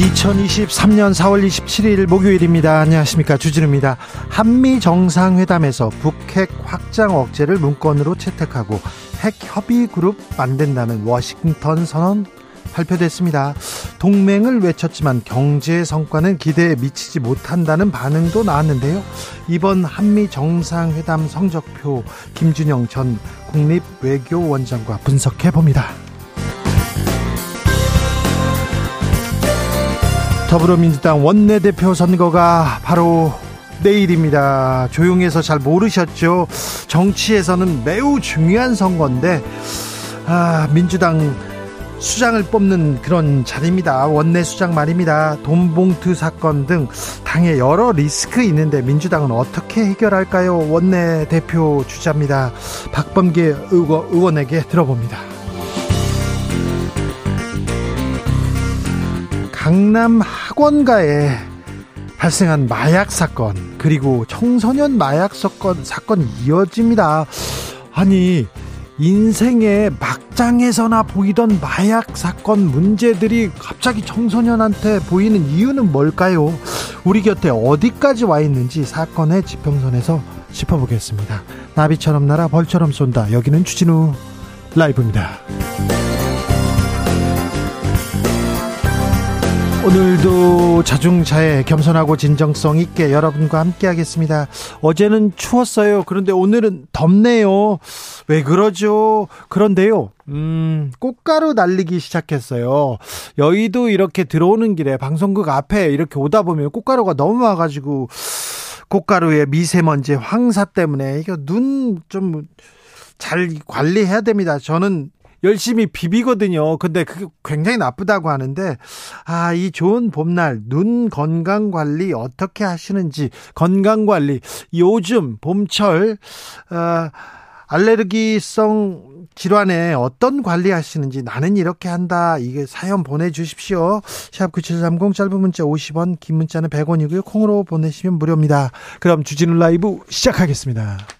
2023년 4월 27일 목요일입니다. 안녕하십니까. 주진우입니다. 한미 정상회담에서 북핵 확장 억제를 문건으로 채택하고 핵 협의 그룹 만든다는 워싱턴 선언 발표됐습니다. 동맹을 외쳤지만 경제 성과는 기대에 미치지 못한다는 반응도 나왔는데요. 이번 한미 정상회담 성적표 김준영 전 국립외교원장과 분석해 봅니다. 더불어민주당 원내대표 선거가 바로 내일입니다. 조용해서 잘 모르셨죠? 정치에서는 매우 중요한 선거인데, 아, 민주당 수장을 뽑는 그런 자리입니다. 원내 수장 말입니다. 돈봉투 사건 등 당에 여러 리스크 있는데 민주당은 어떻게 해결할까요? 원내 대표 주자입니다. 박범계 의원, 에게 들어봅니다. 강남 학원가에 발생한 마약 사건 그리고 청소년 마약 사건 사건 이어집니다. 아니 인생의 막장에서나 보이던 마약 사건 문제들이 갑자기 청소년한테 보이는 이유는 뭘까요? 우리 곁에 어디까지 와 있는지 사건의 지평선에서 짚어보겠습니다. 나비처럼 날아 벌처럼 쏜다. 여기는 추진우 라이브입니다. 오늘도 자중차에 겸손하고 진정성 있게 여러분과 함께 하겠습니다. 어제는 추웠어요. 그런데 오늘은 덥네요. 왜 그러죠? 그런데요. 음, 꽃가루 날리기 시작했어요. 여의도 이렇게 들어오는 길에 방송국 앞에 이렇게 오다 보면 꽃가루가 너무 와가지고 꽃가루의 미세먼지 황사 때문에 이거 눈 좀 잘 관리해야 됩니다. 저는 열심히 비비거든요. 근데 그게 굉장히 나쁘다고 하는데 아, 이 좋은 봄날 눈 건강 관리 어떻게 하시는지 건강 관리 요즘 봄철 어 알레르기성 질환에 어떤 관리 하시는지 나는 이렇게 한다. 이게 사연 보내주십시오. 샵 9730 짧은 문자 50원, 긴 문자는 100원이고요. 콩으로 보내시면 무료입니다. 그럼 주진우 라이브 시작하겠습니다.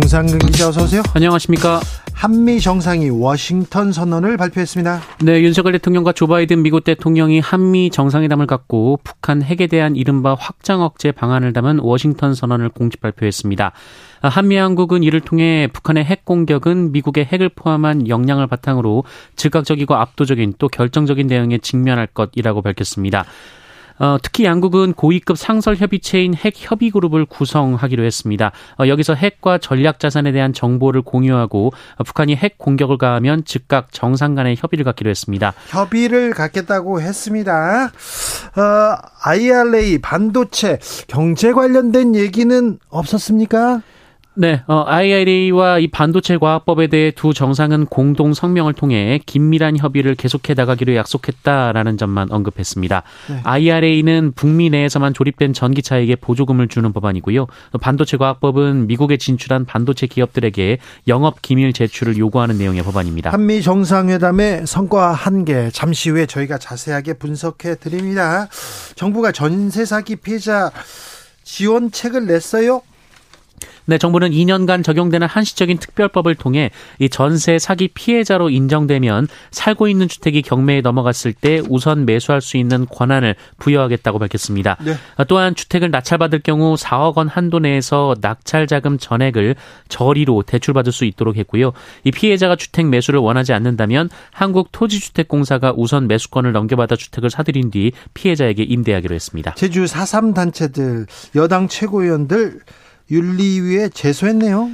정상근 기자 어서 오세요. 안녕하십니까. 한미 정상이 워싱턴 선언을 발표했습니다. 네, 윤석열 대통령과 조 바이든 미국 대통령이 한미 정상회담을 갖고 북한 핵에 대한 이른바 확장 억제 방안을 담은 워싱턴 선언을 공식 발표했습니다. 한미 양국은 이를 통해 북한의 핵 공격은 미국의 핵을 포함한 역량을 바탕으로 즉각적이고 압도적인 또 결정적인 대응에 직면할 것이라고 밝혔습니다. 어, 특히 양국은 고위급 상설 협의체인 핵 협의 그룹을 구성하기로 했습니다. 어, 여기서 핵과 전략 자산에 대한 정보를 공유하고 어, 북한이 핵 공격을 가하면 즉각 정상 간의 협의를 갖기로 했습니다. 협의를 갖겠다고 했습니다. 어, IRA 반도체 경제 관련된 얘기는 없었습니까? 네, 어, IRA와 이 반도체 과학법에 대해 두 정상은 공동 성명을 통해 긴밀한 협의를 계속해 나가기로 약속했다라는 점만 언급했습니다. 네. IRA는 북미 내에서만 조립된 전기차에게 보조금을 주는 법안이고요. 반도체 과학법은 미국에 진출한 반도체 기업들에게 영업 기밀 제출을 요구하는 내용의 법안입니다. 한미 정상회담의 성과 한개 잠시 후에 저희가 자세하게 분석해 드립니다. 정부가 전세 사기 피해자 지원책을 냈어요? 네, 정부는 2년간 적용되는 한시적인 특별법을 통해 이 전세 사기 피해자로 인정되면 살고 있는 주택이 경매에 넘어갔을 때 우선 매수할 수 있는 권한을 부여하겠다고 밝혔습니다. 네. 또한 주택을 낙찰받을 경우 4억 원 한도 내에서 낙찰 자금 전액을 저리로 대출받을 수 있도록 했고요. 이 피해자가 주택 매수를 원하지 않는다면 한국토지주택공사가 우선 매수권을 넘겨받아 주택을 사들인 뒤 피해자에게 임대하기로 했습니다. 제주 4.3 단체들 여당 최고위원들 윤리위에 제소했네요.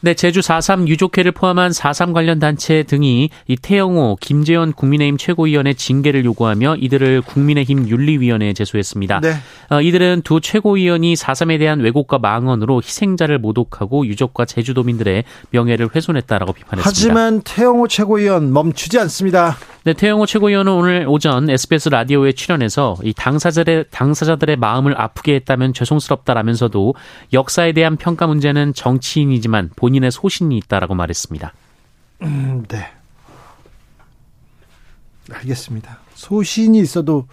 네, 제주 4.3 유족회를 포함한 4.3 관련 단체 등이 이 태영호, 김재현 국민의힘 최고위원의 징계를 요구하며 이들을 국민의힘 윤리위원회에 제소했습니다. 네. 어, 이들은 두 최고위원이 4.3에 대한 왜곡과 망언으로 희생자를 모독하고 유족과 제주도민들의 명예를 훼손했다라고 비판했습니다. 하지만 태영호 최고위원 멈추지 않습니다. 네, 태영호 최고위원은 오늘 오전 SBS 라디오에 출연해서 이 당사자들의 당사자들의 마음을 아프게 했다면 죄송스럽다라면서도 역사에 대한 평가 문제는 정치인이지만 본인의 소신이 있다라고 말했습니다. 음, 네. 알겠습니다. 소신이 있어도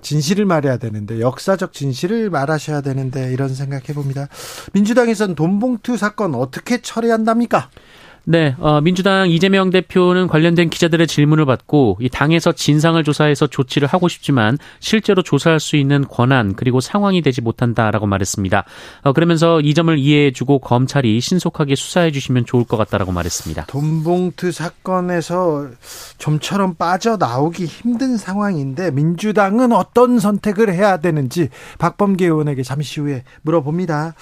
진실을 말해야 되는데 역사적 진실을 말하셔야 되는데 이런 생각해 봅니다. 민주당에서는 돈봉투 사건 어떻게 처리한답니까? 네, 어, 민주당 이재명 대표는 관련된 기자들의 질문을 받고 이 당에서 진상을 조사해서 조치를 하고 싶지만 실제로 조사할 수 있는 권한 그리고 상황이 되지 못한다라고 말했습니다. 어, 그러면서 이 점을 이해해주고 검찰이 신속하게 수사해 주시면 좋을 것 같다라고 말했습니다. 돈봉투 사건에서 좀처럼 빠져 나오기 힘든 상황인데 민주당은 어떤 선택을 해야 되는지 박범계 의원에게 잠시 후에 물어봅니다.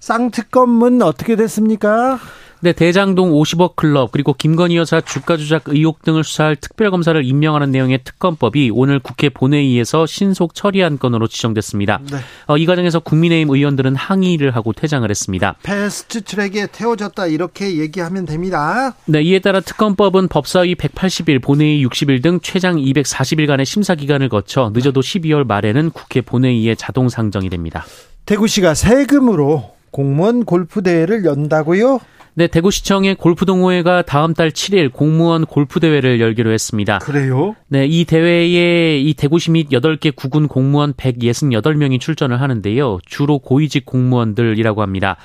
쌍특검은 어떻게 됐습니까? 네, 대장동 50억 클럽 그리고 김건희 여사 주가 조작 의혹 등을 수사할 특별검사를 임명하는 내용의 특검법이 오늘 국회 본회의에서 신속 처리한 건으로 지정됐습니다. 네. 어, 이 과정에서 국민의힘 의원들은 항의를 하고 퇴장을 했습니다. 패스트 트랙에 태워졌다 이렇게 얘기하면 됩니다. 네, 이에 따라 특검법은 법사위 180일, 본회의 60일 등 최장 240일간의 심사 기간을 거쳐 늦어도 12월 말에는 국회 본회의에 자동 상정이 됩니다. 대구시가 세금으로 공무원 골프 대회를 연다고요? 네, 대구시청의 골프동호회가 다음 달 7일 공무원 골프대회를 열기로 했습니다. 그래요? 네, 이 대회에 이 대구시 및 8개 구군 공무원 168명이 출전을 하는데요. 주로 고위직 공무원들이라고 합니다.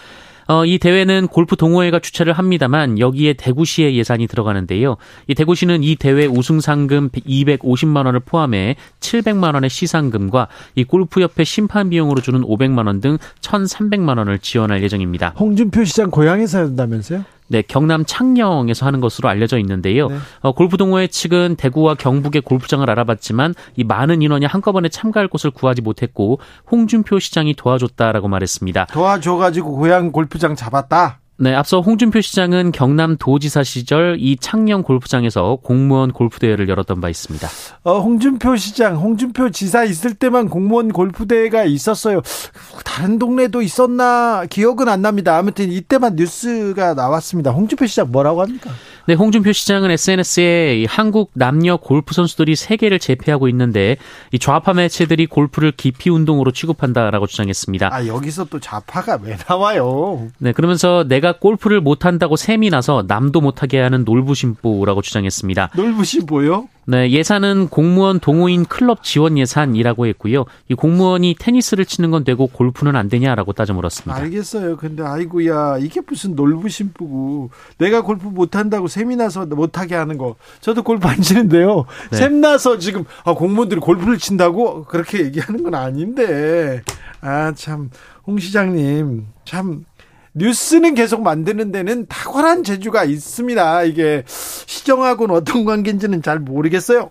어, 이 대회는 골프 동호회가 주최를 합니다만 여기에 대구시의 예산이 들어가는데요. 이 대구시는 이 대회 우승 상금 250만 원을 포함해 700만 원의 시상금과 이 골프협회 심판 비용으로 주는 500만 원 등 1,300만 원을 지원할 예정입니다. 홍준표 시장 고향에서 한다면서요? 네, 경남 창녕에서 하는 것으로 알려져 있는데요. 네. 어, 골프 동호회 측은 대구와 경북의 골프장을 알아봤지만 이 많은 인원이 한꺼번에 참가할 곳을 구하지 못했고 홍준표 시장이 도와줬다라고 말했습니다. 도와줘가지고 고향 골프장 잡았다. 네, 앞서 홍준표 시장은 경남 도지사 시절 이 창녕 골프장에서 공무원 골프대회를 열었던 바 있습니다. 어, 홍준표 시장, 홍준표 지사 있을 때만 공무원 골프대회가 있었어요. 다른 동네도 있었나 기억은 안 납니다. 아무튼 이때만 뉴스가 나왔습니다. 홍준표 시장 뭐라고 합니까? 네, 홍준표 시장은 SNS에 한국 남녀 골프 선수들이 세계를 제패하고 있는데 이 좌파 매체들이 골프를 기피 운동으로 취급한다라고 주장했습니다. 아, 여기서 또 좌파가 왜 나와요? 네, 그러면서 내가 골프를 못 한다고 셈이 나서 남도 못 하게 하는 놀부심보라고 주장했습니다. 놀부심보요? 네, 예산은 공무원 동호인 클럽 지원 예산이라고 했고요. 이 공무원이 테니스를 치는 건 되고 골프는 안 되냐라고 따져 물었습니다. 알겠어요. 근데 아이고야 이게 무슨 놀부심부고 내가 골프 못 한다고 셈이 나서 못하게 하는 거. 저도 골프 안 치는데요. 네. 셈 나서 지금 아, 공무원들이 골프를 친다고 그렇게 얘기하는 건 아닌데. 아 참 홍 시장님 참 뉴스는 계속 만드는 데는 탁월한 재주가 있습니다. 이게 시정하고는 어떤 관계인지는 잘 모르겠어요.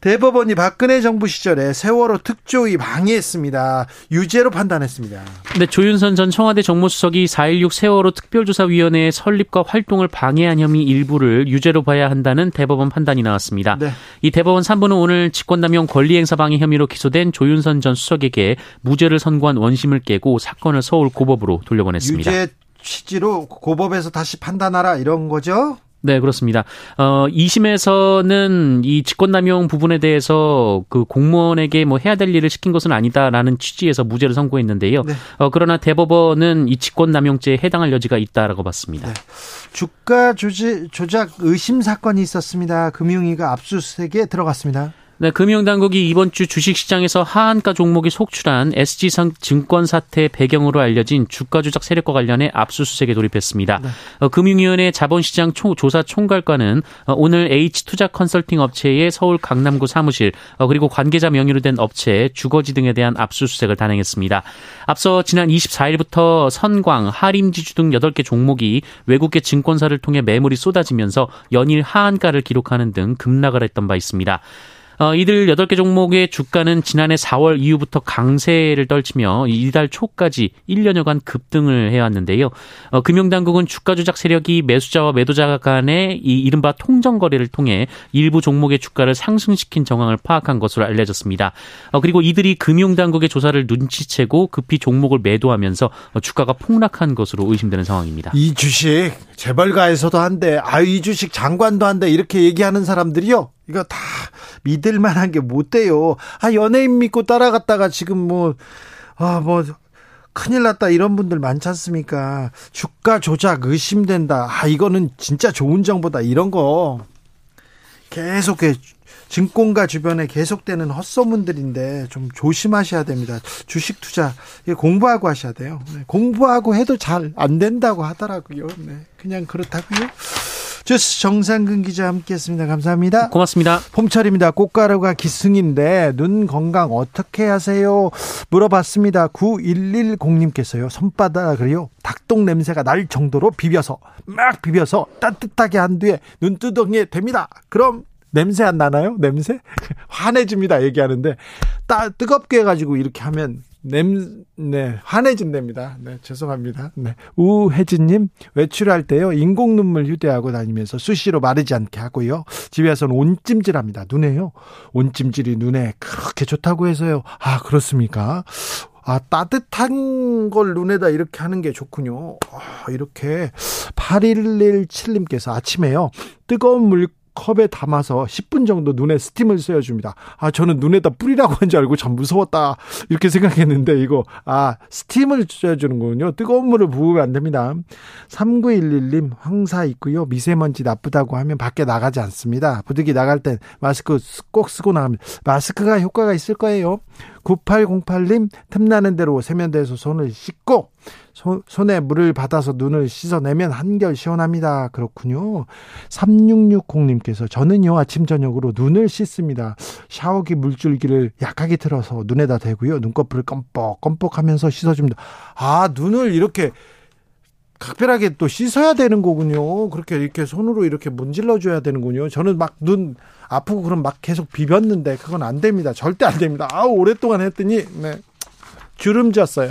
대법원이 박근혜 정부 시절에 세월호 특조위 방해했습니다. 유죄로 판단했습니다. 네, 조윤선 전 청와대 정무수석이 4.16 세월호 특별조사위원회의 설립과 활동을 방해한 혐의 일부를 유죄로 봐야 한다는 대법원 판단이 나왔습니다. 네. 이 대법원 3부는 오늘 직권남용 권리행사 방해 혐의로 기소된 조윤선 전 수석에게 무죄를 선고한 원심을 깨고 사건을 서울 고법으로 돌려보냈습니다. 유죄 취지로 고법에서 다시 판단하라 이런 거죠? 네, 그렇습니다. 어, 2심에서는 이 직권남용 부분에 대해서 그 공무원에게 뭐 해야 될 일을 시킨 것은 아니다라는 취지에서 무죄를 선고했는데요. 네. 어, 그러나 대법원은 이 직권남용죄에 해당할 여지가 있다라고 봤습니다. 네. 주가 조지, 조작 의심 사건이 있었습니다. 금융위가 압수수색에 들어갔습니다. 네, 금융당국이 이번 주 주식시장에서 하한가 종목이 속출한 SG상 증권 사태 배경으로 알려진 주가 조작 세력과 관련해 압수수색에 돌입했습니다. 네. 어, 금융위원회 자본시장 총, 조사 총괄과는 어, 오늘 H투자 컨설팅 업체의 서울 강남구 사무실 어, 그리고 관계자 명의로 된 업체, 주거지 등에 대한 압수수색을 단행했습니다. 앞서 지난 24일부터 선광, 하림지주 등 8개 종목이 외국계 증권사를 통해 매물이 쏟아지면서 연일 하한가를 기록하는 등 급락을 했던 바 있습니다. 어, 이들 8개 종목의 주가는 지난해 4월 이후부터 강세를 떨치며 이달 초까지 1년여간 급등을 해왔는데요. 어, 금융당국은 주가 조작 세력이 매수자와 매도자 간의 이 이른바 통정 거래를 통해 일부 종목의 주가를 상승시킨 정황을 파악한 것으로 알려졌습니다. 어, 그리고 이들이 금융당국의 조사를 눈치채고 급히 종목을 매도하면서 주가가 폭락한 것으로 의심되는 상황입니다. 이 주식 재벌가에서도 한데 아 이 주식 장관도 한데 이렇게 얘기하는 사람들이요. 이거 다 믿을 만한 게 못 돼요. 아, 연예인 믿고 따라갔다가 지금 뭐, 아, 뭐, 큰일 났다 이런 분들 많지 않습니까? 주가 조작 의심된다. 아, 이거는 진짜 좋은 정보다. 이런 거 계속 증권가 주변에 계속되는 헛소문들인데 좀 조심하셔야 됩니다. 주식 투자 공부하고 하셔야 돼요. 네, 공부하고 해도 잘 안 된다고 하더라고요. 네, 그냥 그렇다고요. 주스 정상근 기자 함께했습니다. 감사합니다. 고맙습니다. 봄철입니다. 꽃가루가 기승인데 눈 건강 어떻게 하세요? 물어봤습니다. 9110님께서요. 손바닥을요. 닭똥 냄새가 날 정도로 비벼서 막 비벼서 따뜻하게 한 뒤에 눈두덩이에 됩니다. 그럼 냄새 안 나나요? 냄새? 환해집니다. 얘기하는데 따 뜨겁게 해가지고 이렇게 하면 냄, 네, 환해진답니다. 네, 죄송합니다. 네. 우혜진님, 외출할 때요, 인공 눈물 휴대하고 다니면서 수시로 마르지 않게 하고요. 집에서는 온찜질 합니다. 눈에요. 온찜질이 눈에 그렇게 좋다고 해서요. 아, 그렇습니까? 아, 따뜻한 걸 눈에다 이렇게 하는 게 좋군요. 아, 이렇게 8117님께서 아침에요. 뜨거운 물 컵에 담아서 10분 정도 눈에 스팀을 쐬어줍니다. 아, 저는 눈에다 뿌리라고 한 줄 알고 참 무서웠다. 이렇게 생각했는데, 이거, 아, 스팀을 쐬어주는군요. 뜨거운 물을 부으면 안 됩니다. 3911님, 황사 있고요. 미세먼지 나쁘다고 하면 밖에 나가지 않습니다. 부득이 나갈 땐 마스크 꼭 쓰고 나갑니다. 마스크가 효과가 있을 거예요. 9808님, 틈나는 대로 세면대에서 손을 씻고, 소, 손에 물을 받아서 눈을 씻어내면 한결 시원합니다. 그렇군요. 3660님께서 저는요, 아침, 저녁으로 눈을 씻습니다. 샤워기 물줄기를 약하게 틀어서 눈에다 대고요. 눈꺼풀을 껌뻑껌뻑 하면서 씻어줍니다. 아, 눈을 이렇게 각별하게 또 씻어야 되는 거군요. 그렇게 이렇게 손으로 이렇게 문질러 줘야 되는군요. 저는 막 눈 아프고 그럼 막 계속 비볐는데 그건 안 됩니다. 절대 안 됩니다. 아우 오랫동안 했더니 네. 주름 졌어요.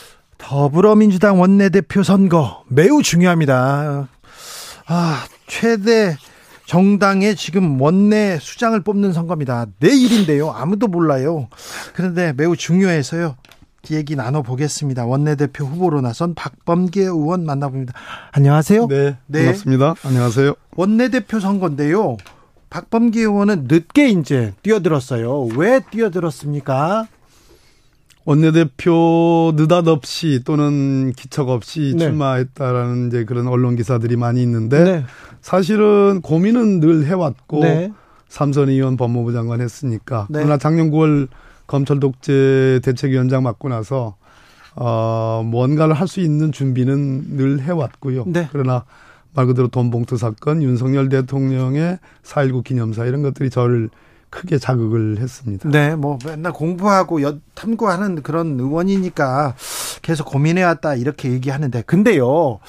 더불어민주당 원내대표 선거 매우 중요합니다. 아, 최대 정당의 지금 원내 수장을 뽑는 선거입니다. 내일인데요. 아무도 몰라요. 그런데 매우 중요해서요. 얘기 나눠보겠습니다. 원내대표 후보로 나선 박범계 의원 만나봅니다. 안녕하세요. 네, 네. 반갑습니다. 안녕하세요. 원내대표 선거인데요. 박범기 의원은 늦게 이제 뛰어들었어요. 왜 뛰어들었습니까? 원내대표 느닷없이 또는 기척 없이 네. 출마했다라는 이제 그런 언론 기사들이 많이 있는데 네. 사실은 고민은 늘 해왔고 네. 삼선 의원 법무부 장관 했으니까 네. 그러나 작년 9월 검찰 독재 대책위원장 맡고 나서 어 뭔가를 할 수 있는 준비는 늘 해왔고요. 네. 그러나 말 그대로 돈봉투 사건, 윤석열 대통령의 4.19 기념사 이런 것들이 저를 크게 자극을 했습니다. 네, 뭐 맨날 공부하고 탐구하는 그런 의원이니까 계속 고민해 왔다 이렇게 얘기하는데 근데요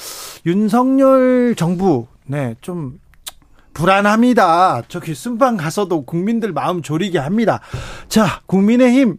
윤석열 정부 네좀 불안합니다. 저기 순방 가서도 국민들 마음 졸이게 합니다. 자, 국민의힘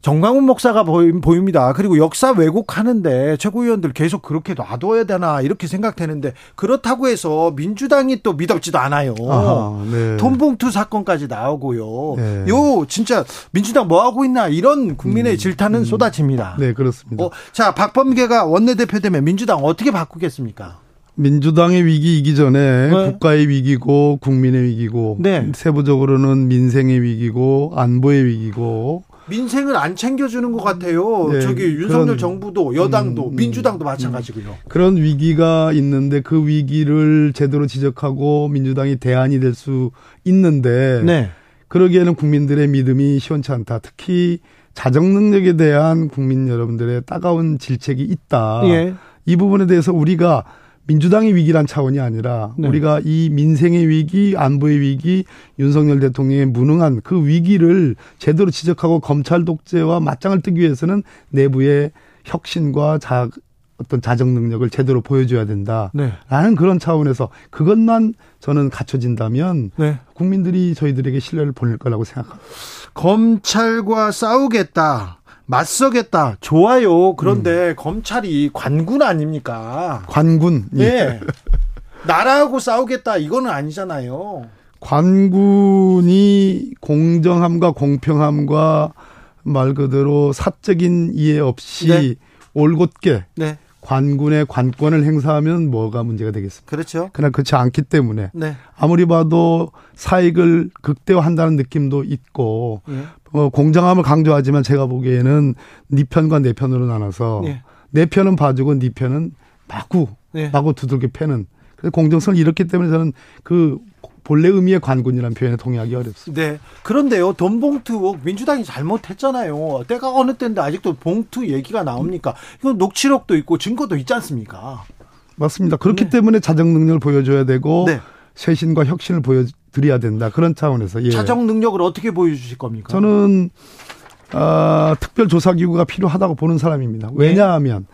정광훈 목사가 보입니다. 그리고 역사 왜곡하는데 최고위원들 계속 그렇게 놔둬야 되나 이렇게 생각되는데 그렇다고 해서 민주당이 또 믿었지도 않아요. 아하, 네. 돈봉투 사건까지 나오고요. 네. 요 진짜 민주당 뭐 하고 있나 이런 국민의 음, 질타는 음. 쏟아집니다. 네 그렇습니다. 어, 자 박범계가 원내대표 되면 민주당 어떻게 바꾸겠습니까? 민주당의 위기이기 전에 네. 국가의 위기고 국민의 위기고 네. 세부적으로는 민생의 위기고 안보의 위기고 민생을 안 챙겨주는 것 같아요. 네, 저기 윤석열 그런, 정부도 여당도 음, 음, 민주당도 마찬가지고요. 그런 위기가 있는데 그 위기를 제대로 지적하고 민주당이 대안이 될 수 있는데 네. 그러기에는 국민들의 믿음이 시원치 않다. 특히 자정 능력에 대한 국민 여러분들의 따가운 질책이 있다. 예. 이 부분에 대해서 우리가 민주당의 위기란 차원이 아니라 네. 우리가 이 민생의 위기, 안보의 위기, 윤석열 대통령의 무능한 그 위기를 제대로 지적하고 검찰 독재와 맞짱을 뜨기 위해서는 내부의 혁신과 자, 어떤 자정 능력을 제대로 보여줘야 된다라는 네. 그런 차원에서 그것만 저는 갖춰진다면 네. 국민들이 저희들에게 신뢰를 보낼 거라고 생각합니다. 검찰과 싸우겠다. 맞서겠다. 좋아요. 그런데 음. 검찰이 관군 아닙니까? 관군. 예. 네. 나라하고 싸우겠다. 이거는 아니잖아요. 관군이 공정함과 공평함과 말 그대로 사적인 이해 없이 네. 올곧게 네. 관군의 관권을 행사하면 뭐가 문제가 되겠습니까? 그렇죠. 그러나 그렇지 않기 때문에 네. 아무리 봐도 사익을 극대화한다는 느낌도 있고 네. 어, 공정함을 강조하지만 제가 보기에는 네 편과 내 편으로 나눠서 네. 내 편은 봐주고 네 편은 마구 네. 마구 두들겨 패는 그래서 공정성을 잃었기 때문에 저는 그 본래 의미의 관군이라는 표현에 동의하기 어렵습니다. 네. 그런데요, 돈 봉투 민주당이 잘못했잖아요. 때가 어느 때인데 아직도 봉투 얘기가 나옵니까? 이건 녹취록도 있고 증거도 있지 않습니까? 맞습니다. 그렇기 네. 때문에 자정 능력을 보여줘야 되고 네. 쇄신과 혁신을 보여드려야 된다. 그런 차원에서 예. 자정 능력을 어떻게 보여주실 겁니까? 저는 어, 특별조사기구가 필요하다고 보는 사람입니다. 네. 왜냐하면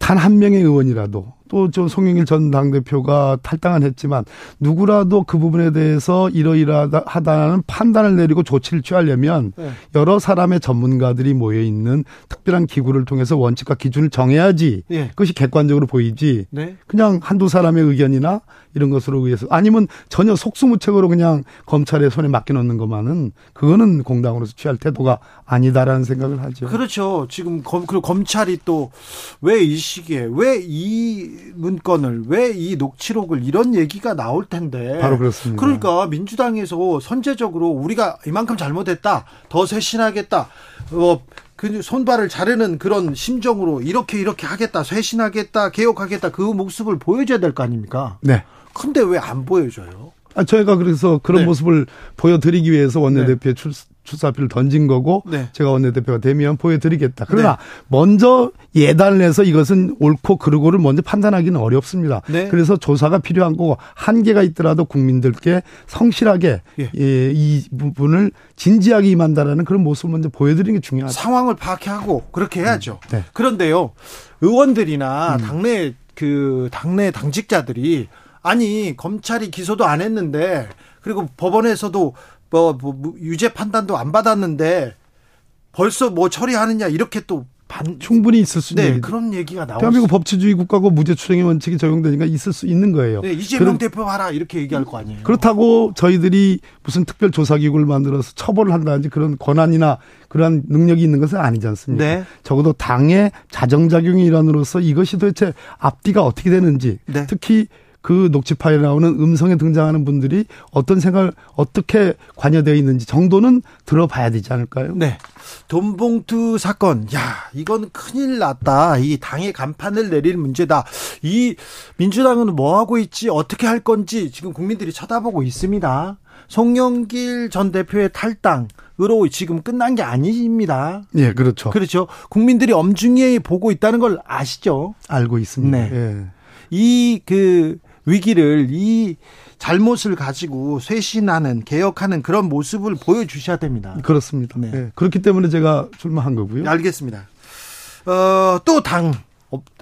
단한 명의 의원이라도 또 저 송영길 전 당대표가 탈당은 했지만 누구라도 그 부분에 대해서 이러이러하다는 판단을 내리고 조치를 취하려면 네. 여러 사람의 전문가들이 모여 있는 특별한 기구를 통해서 원칙과 기준을 정해야지 네. 그것이 객관적으로 보이지 네. 그냥 한두 사람의 의견이나 이런 것으로 의해서 아니면 전혀 속수무책으로 그냥 검찰의 손에 맡겨놓는 것만은 그거는 공당으로서 취할 태도가 아니다라는 생각을 하죠. 그렇죠. 지금 검, 그리고 검찰이 또 왜 이 시기에 왜 이 문건을 왜 이 녹취록을 이런 얘기가 나올 텐데 바로 그렇습니다. 그러니까 민주당에서 선제적으로 우리가 이만큼 잘못했다 더 쇄신하겠다 어, 그 손발을 자르는 그런 심정으로 이렇게 이렇게 하겠다 쇄신하겠다 개혁하겠다 그 모습을 보여줘야 될 거 아닙니까? 네. 근데 왜 안 보여줘요? 아, 저희가 그래서 그런 네. 모습을 보여드리기 위해서 원내대표에 네. 출, 출사표를 던진 거고 네. 제가 원내대표가 되면 보여드리겠다. 그러나 네. 먼저 예단을 해서 이것은 옳고 그르고를 먼저 판단하기는 어렵습니다. 네. 그래서 조사가 필요한 거고 한계가 있더라도 국민들께 성실하게 예. 예, 이 부분을 진지하게 임한다라는 그런 모습을 먼저 보여드리는 게 중요하다. 상황을 파악하고 그렇게 해야죠. 음. 네. 그런데요 의원들이나 음. 당내 그 당내 당직자들이 아니 검찰이 기소도 안 했는데 그리고 법원에서도 뭐, 뭐 유죄 판단도 안 받았는데 벌써 뭐 처리하느냐 이렇게 또 반, 충분히 있을 수 있는 네, 그런 얘기가 나오고 대한민국 법치주의 국가고 무죄 추정의 원칙이 적용되니까 있을 수 있는 거예요. 네, 이재명 대표 하라 이렇게 얘기할 거 아니에요. 그렇다고 저희들이 무슨 특별 조사 기구를 만들어서 처벌을 한다든지 그런 권한이나 그러한 능력이 있는 것은 아니지 않습니까? 네. 적어도 당의 자정작용의 일환으로서 이것이 도대체 앞뒤가 어떻게 되는지 네. 특히 그 녹취 파일에 나오는 음성에 등장하는 분들이 어떤 생각을 어떻게 관여되어 있는지 정도는 들어봐야 되지 않을까요? 네. 돈봉투 사건, 야, 이건 큰일 났다. 이 당의 간판을 내릴 문제다. 이 민주당은 뭐 하고 있지? 어떻게 할 건지 지금 국민들이 쳐다보고 있습니다. 송영길 전 대표의 탈당으로 지금 끝난 게 아닙니다. 예, 그렇죠. 그렇죠. 국민들이 엄중히 보고 있다는 걸 아시죠? 알고 있습니다. 네. 예. 이그 위기를 이 잘못을 가지고 쇄신하는 개혁하는 그런 모습을 보여주셔야 됩니다. 그렇습니다. 네. 네. 그렇기 때문에 제가 출마한 거고요. 알겠습니다. 어, 또 당.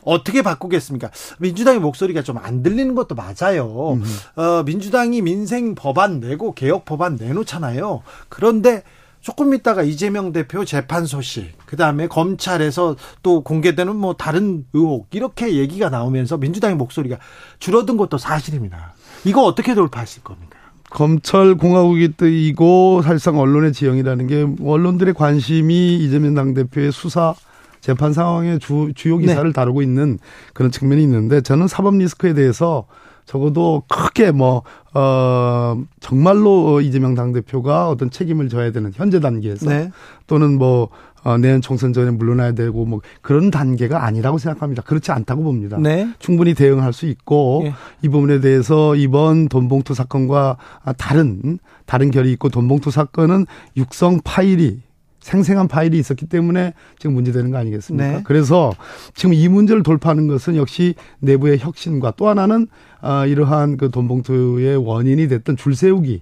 어, 떻게 바꾸겠습니까? 민주당의 목소리가 좀 안 들리는 것도 맞아요. 어, 민주당이 민생 법안 내고 개혁 법안 내놓잖아요. 그런데 조금 있다가 이재명 대표 재판 소식, 그 다음에 검찰에서 또 공개되는 뭐 다른 의혹, 이렇게 얘기가 나오면서 민주당의 목소리가 줄어든 것도 사실입니다. 이거 어떻게 돌파하실 겁니까? 검찰 공화국이 뜨이고 사실상 언론의 지형이라는 게 언론들의 관심이 이재명 당대표의 수사 재판 상황의 주, 주요 기사를 네. 다루고 있는 그런 측면이 있는데 저는 사법 리스크에 대해서 적어도 크게 뭐, 어, 정말로 이재명 당대표가 어떤 책임을 져야 되는 현재 단계에서 네. 또는 뭐, 어, 내년 총선 전에 물러나야 되고 뭐 그런 단계가 아니라고 생각합니다. 그렇지 않다고 봅니다. 네. 충분히 대응할 수 있고 네. 이 부분에 대해서 이번 돈봉투 사건과 다른 다른 결이 있고 돈봉투 사건은 육성 파일이 생생한 파일이 있었기 때문에 지금 문제되는 거 아니겠습니까? 네. 그래서 지금 이 문제를 돌파하는 것은 역시 내부의 혁신과 또 하나는 아, 이러한 그 돈봉투의 원인이 됐던 줄 세우기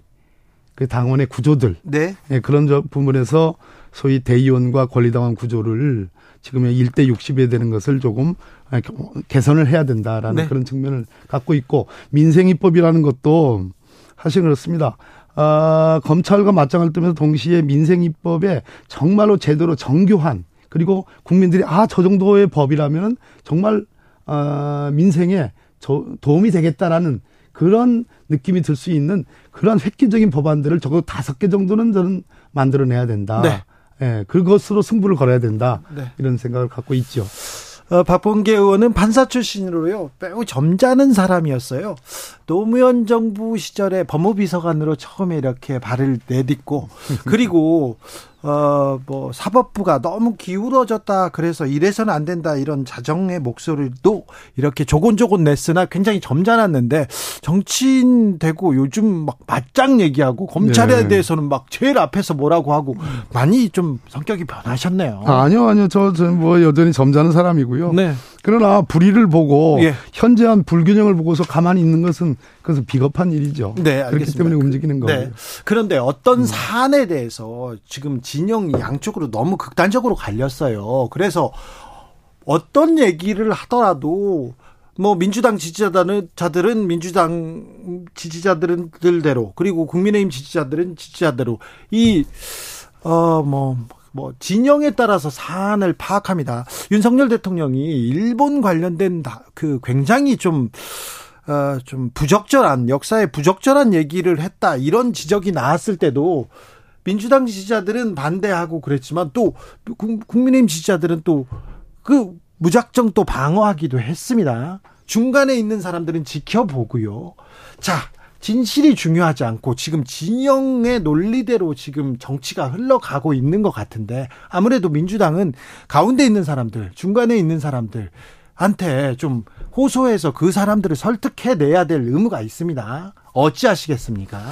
그 당원의 구조들 네. 예, 그런 부분에서 소위 대의원과 권리당원 구조를 지금의 1대 60에 되는 것을 조금 개선을 해야 된다라는 네. 그런 측면을 갖고 있고 민생입법이라는 것도 사실 그렇습니다. 아, 검찰과 맞짱을 뜨면서 동시에 민생 입법에 정말로 제대로 정교한 그리고 국민들이 아 저 정도의 법이라면 정말 아, 민생에 저, 도움이 되겠다라는 그런 느낌이 들 수 있는 그런 획기적인 법안들을 적어도 다섯 개 정도는 저는 만들어내야 된다. 네. 예, 그것으로 승부를 걸어야 된다. 네. 이런 생각을 갖고 있죠. 어, 박봉계 의원은 판사 출신으로요 매우 점잖은 사람이었어요. 노무현 정부 시절에 법무비서관으로 처음에 이렇게 발을 내딛고 그리고 어, 뭐, 사법부가 너무 기울어졌다. 그래서 이래서는 안 된다. 이런 자정의 목소리도 이렇게 조곤조곤 냈으나 굉장히 점잖았는데 정치인 되고 요즘 막 맞짱 얘기하고 검찰에 네. 대해서는 막 제일 앞에서 뭐라고 하고 많이 좀 성격이 변하셨네요. 아, 니요 아니요. 저, 저, 뭐, 여전히 점잖은 사람이고요. 네. 그러나 불의를 보고 예. 현재한 불균형을 보고서 가만히 있는 것은 그것은 비겁한 일이죠. 네, 알겠습니다. 그렇기 때문에 움직이는 네. 거예요. 네. 그런데 어떤 음. 사안에 대해서 지금 진영이 양쪽으로 너무 극단적으로 갈렸어요. 그래서 어떤 얘기를 하더라도 뭐 민주당 지지자들은 민주당 지지자들들대로 그리고 국민의힘 지지자들은 지지자대로 이 어 뭐 뭐 진영에 따라서 사안을 파악합니다. 윤석열 대통령이 일본 관련된 그 굉장히 좀 어, 좀 부적절한 역사에 부적절한 얘기를 했다 이런 지적이 나왔을 때도 민주당 지지자들은 반대하고 그랬지만 또 국민의힘 지지자들은 또 그 무작정 또 방어하기도 했습니다. 중간에 있는 사람들은 지켜보고요. 자, 진실이 중요하지 않고 지금 진영의 논리대로 지금 정치가 흘러가고 있는 것 같은데 아무래도 민주당은 가운데 있는 사람들, 중간에 있는 사람들 한테 좀 호소해서 그 사람들을 설득해내야 될 의무가 있습니다. 어찌하시겠습니까?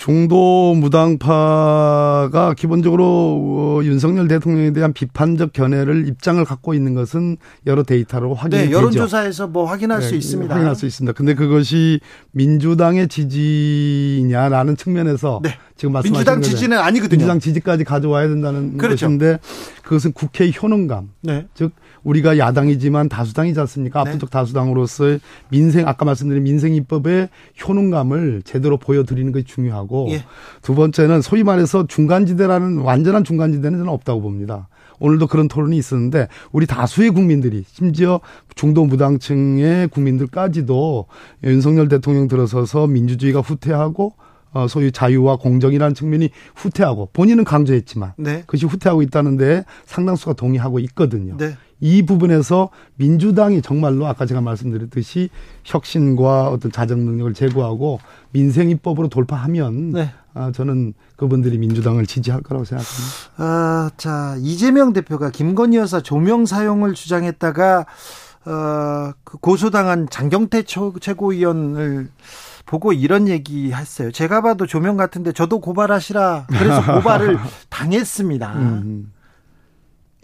중도 무당파가 기본적으로 어, 윤석열 대통령에 대한 비판적 견해를 입장을 갖고 있는 것은 여러 데이터로 확인이 네, 여론조사에서 뭐 확인할 네, 수 있습니다. 확인할 수 있습니다. 근데 그것이 민주당의 지지냐라는 측면에서 네. 지금 말씀하신 민주당 지지는 아니거든요. 민주당 지지까지 가져와야 된다는 그렇죠. 것인데 그것은 국회 효능감, 네. 즉 우리가 야당이지만 다수당이지 않습니까? 네. 압도적 다수당으로서의 민생 아까 말씀드린 민생 입법의 효능감을 제대로 보여드리는 것이 중요하고 예. 두 번째는 소위 말해서 중간지대라는 완전한 중간지대는 저는 없다고 봅니다. 오늘도 그런 토론이 있었는데 우리 다수의 국민들이 심지어 중도 무당층의 국민들까지도 윤석열 대통령 들어서서 민주주의가 후퇴하고 어, 소위 자유와 공정이라는 측면이 후퇴하고 본인은 강조했지만 네. 그것이 후퇴하고 있다는데 상당수가 동의하고 있거든요. 네. 이 부분에서 민주당이 정말로 아까 제가 말씀드렸듯이 혁신과 어떤 자정 능력을 제고하고 민생 입법으로 돌파하면 네. 아, 저는 그분들이 민주당을 지지할 거라고 생각합니다. 아, 자 이재명 대표가 김건희 여사 조명 사용을 주장했다가 어, 그 고소당한 장경태 최고위원을 보고 이런 얘기 했어요. 제가 봐도 조명 같은데 저도 고발하시라. 그래서 고발을 당했습니다. 음.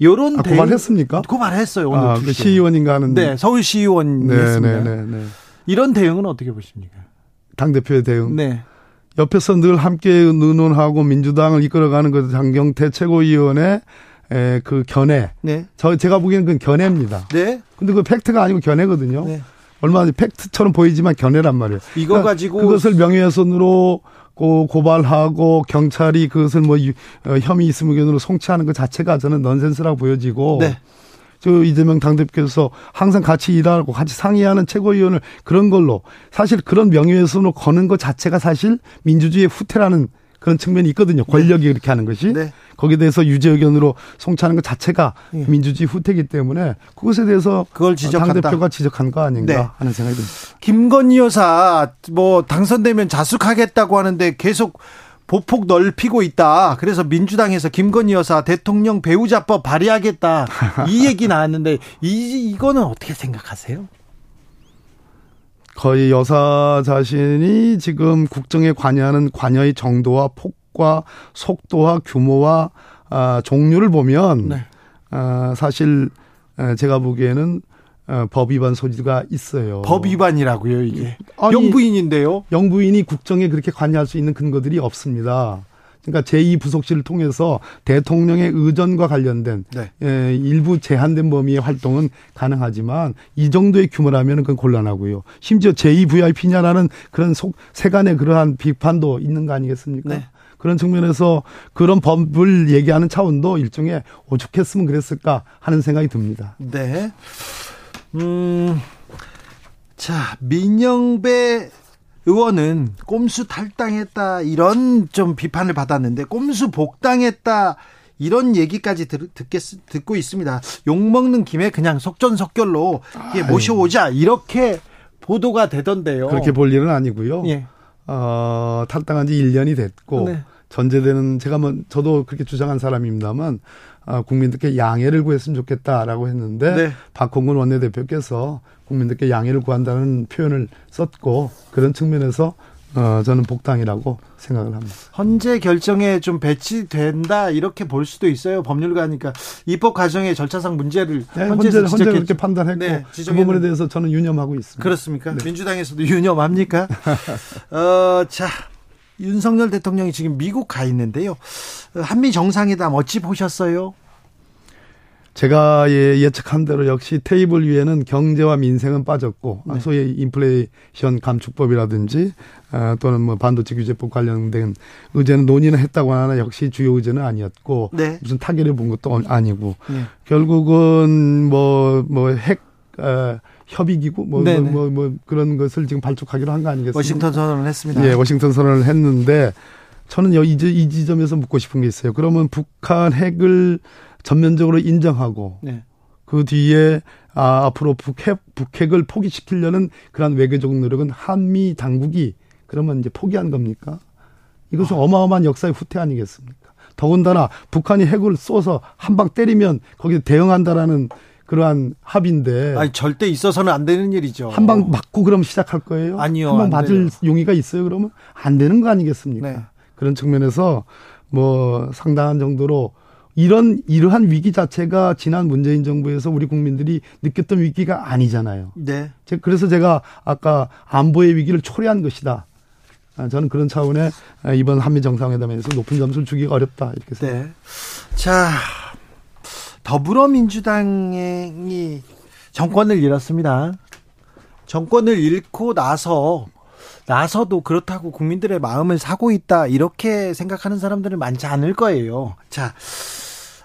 요런 아, 고발했습니까? 고발했어요. 오늘 아, 그 시의원인가 하는데. 네, 서울 시의원이었습니다. 네, 네, 네, 네, 이런 대응은 어떻게 보십니까? 당 대표의 대응. 네. 옆에서 늘 함께 의논하고 민주당을 이끌어가는 그 장경태 최고위원의 에, 그 견해. 네. 저 제가 보기에는 그건 견해입니다. 네. 근데 그 팩트가 아니고 견해거든요. 네. 얼마나 팩트처럼 보이지만 견해란 말이에요. 이거 그러니까 가지고 그것을 명예훼손으로 고 고발하고 경찰이 그것을 뭐 어, 혐의 있음 의견으로 송치하는 것 자체가 저는 넌센스라고 보여지고 네. 저 이재명 당대표께서 항상 같이 일하고 같이 상의하는 최고위원을 그런 걸로 사실 그런 명예훼손을 거는 것 자체가 사실 민주주의의 후퇴라는 그런 측면이 있거든요. 권력이 네. 그렇게 하는 것이. 네. 거기에 대해서 유죄 의견으로 송치하는 것 자체가 네. 민주주의 후퇴이기 때문에 그것에 대해서 그걸 지적한다. 당대표가 지적한 거 아닌가 네. 하는 생각이 듭니다. 김건희 여사 뭐 당선되면 자숙하겠다고 하는데 계속 보폭 넓히고 있다. 그래서 민주당에서 김건희 여사 대통령 배우자법 발의하겠다. 이 얘기 나왔는데 이 이거는 어떻게 생각하세요? 거의 여사 자신이 지금 국정에 관여하는 관여의 정도와 폭과 속도와 규모와 아, 종류를 보면 네. 아, 사실 제가 보기에는 어, 법 위반 소지가 있어요. 법 위반이라고요, 이게. 아니, 영부인인데요. 영부인이 국정에 그렇게 관여할 수 있는 근거들이 없습니다. 그러니까 제2부속실을 통해서 대통령의 의전과 관련된 네. 예, 일부 제한된 범위의 활동은 가능하지만 이 정도의 규모라면 그건 곤란하고요. 심지어 제2VIP냐라는 그런 속 세간의 그러한 비판도 있는 거 아니겠습니까? 네. 그런 측면에서 그런 법을 얘기하는 차원도 일종의 오죽했으면 그랬을까 하는 생각이 듭니다. 네. 음, 자, 민영배 의원은 꼼수 탈당했다 이런 좀 비판을 받았는데 꼼수 복당했다 이런 얘기까지 들, 듣겠, 듣고 있습니다. 욕 먹는 김에 그냥 속전속결로 이 모셔오자 이렇게 보도가 되던데요. 그렇게 볼 일은 아니고요. 예. 어, 탈당한 지 1년이 됐고 네. 전제되는 제가 뭐 저도 그렇게 주장한 사람입니다만 어, 국민들께 양해를 구했으면 좋겠다라고 했는데 네. 박홍근 원내대표께서 국민들께 양해를 구한다는 표현을 썼고 그런 측면에서 어, 저는 복당이라고 생각을 합니다. 헌재 결정에 좀 배치된다 이렇게 볼 수도 있어요. 법률가니까 입법 과정의 절차상 문제를 네, 헌재 헌재 그렇게 판단했고 네, 그 부분에 대해서 저는 유념하고 있습니다. 그렇습니까? 네. 민주당에서도 유념합니까? 어, 자 윤석열 대통령이 지금 미국 가 있는데요. 한미 정상회담 어찌 보셨어요? 제가 예, 예측한 대로 역시 테이블 위에는 경제와 민생은 빠졌고 네. 소위 인플레이션 감축법이라든지 어, 또는 뭐 반도체 규제법 관련된 의제는 논의는 했다고 하나 역시 주요 의제는 아니었고 네. 무슨 타결을 본 것도 아니고 네. 결국은 뭐 뭐핵 어, 협의기구 뭐, 뭐, 뭐, 뭐, 그런 것을 지금 발족하기로 한 거 아니겠습니까? 워싱턴 선언을 했습니다. 예, 워싱턴 선언을 했는데 저는 이, 이 지점에서 묻고 싶은 게 있어요. 그러면 북한 핵을 전면적으로 인정하고 네. 그 뒤에 아, 앞으로 북핵, 북핵을 포기시키려는 그러한 외교적 노력은 한미 당국이 그러면 이제 포기한 겁니까? 이것은 아. 어마어마한 역사의 후퇴 아니겠습니까? 더군다나 북한이 핵을 쏘서 한 방 때리면 거기에 대응한다라는 그러한 합인데. 아니, 절대 있어서는 안 되는 일이죠. 한 방 맞고 그럼 시작할 거예요? 아니요. 한 방 맞을 돼요. 용의가 있어요, 그러면? 안 되는 거 아니겠습니까? 네. 그런 측면에서 뭐 상당한 정도로 이런 이러한 위기 자체가 지난 문재인 정부에서 우리 국민들이 느꼈던 위기가 아니잖아요. 네. 그래서 제가 아까 안보의 위기를 초래한 것이다. 아, 저는 그런 차원의 이번 한미 정상회담에서 높은 점수를 주기가 어렵다 이렇게 생각합니다. 네. 자, 더불어민주당이 정권을 잃었습니다. 정권을 잃고 나서 나서도 그렇다고 국민들의 마음을 사고 있다 이렇게 생각하는 사람들은 많지 않을 거예요. 자,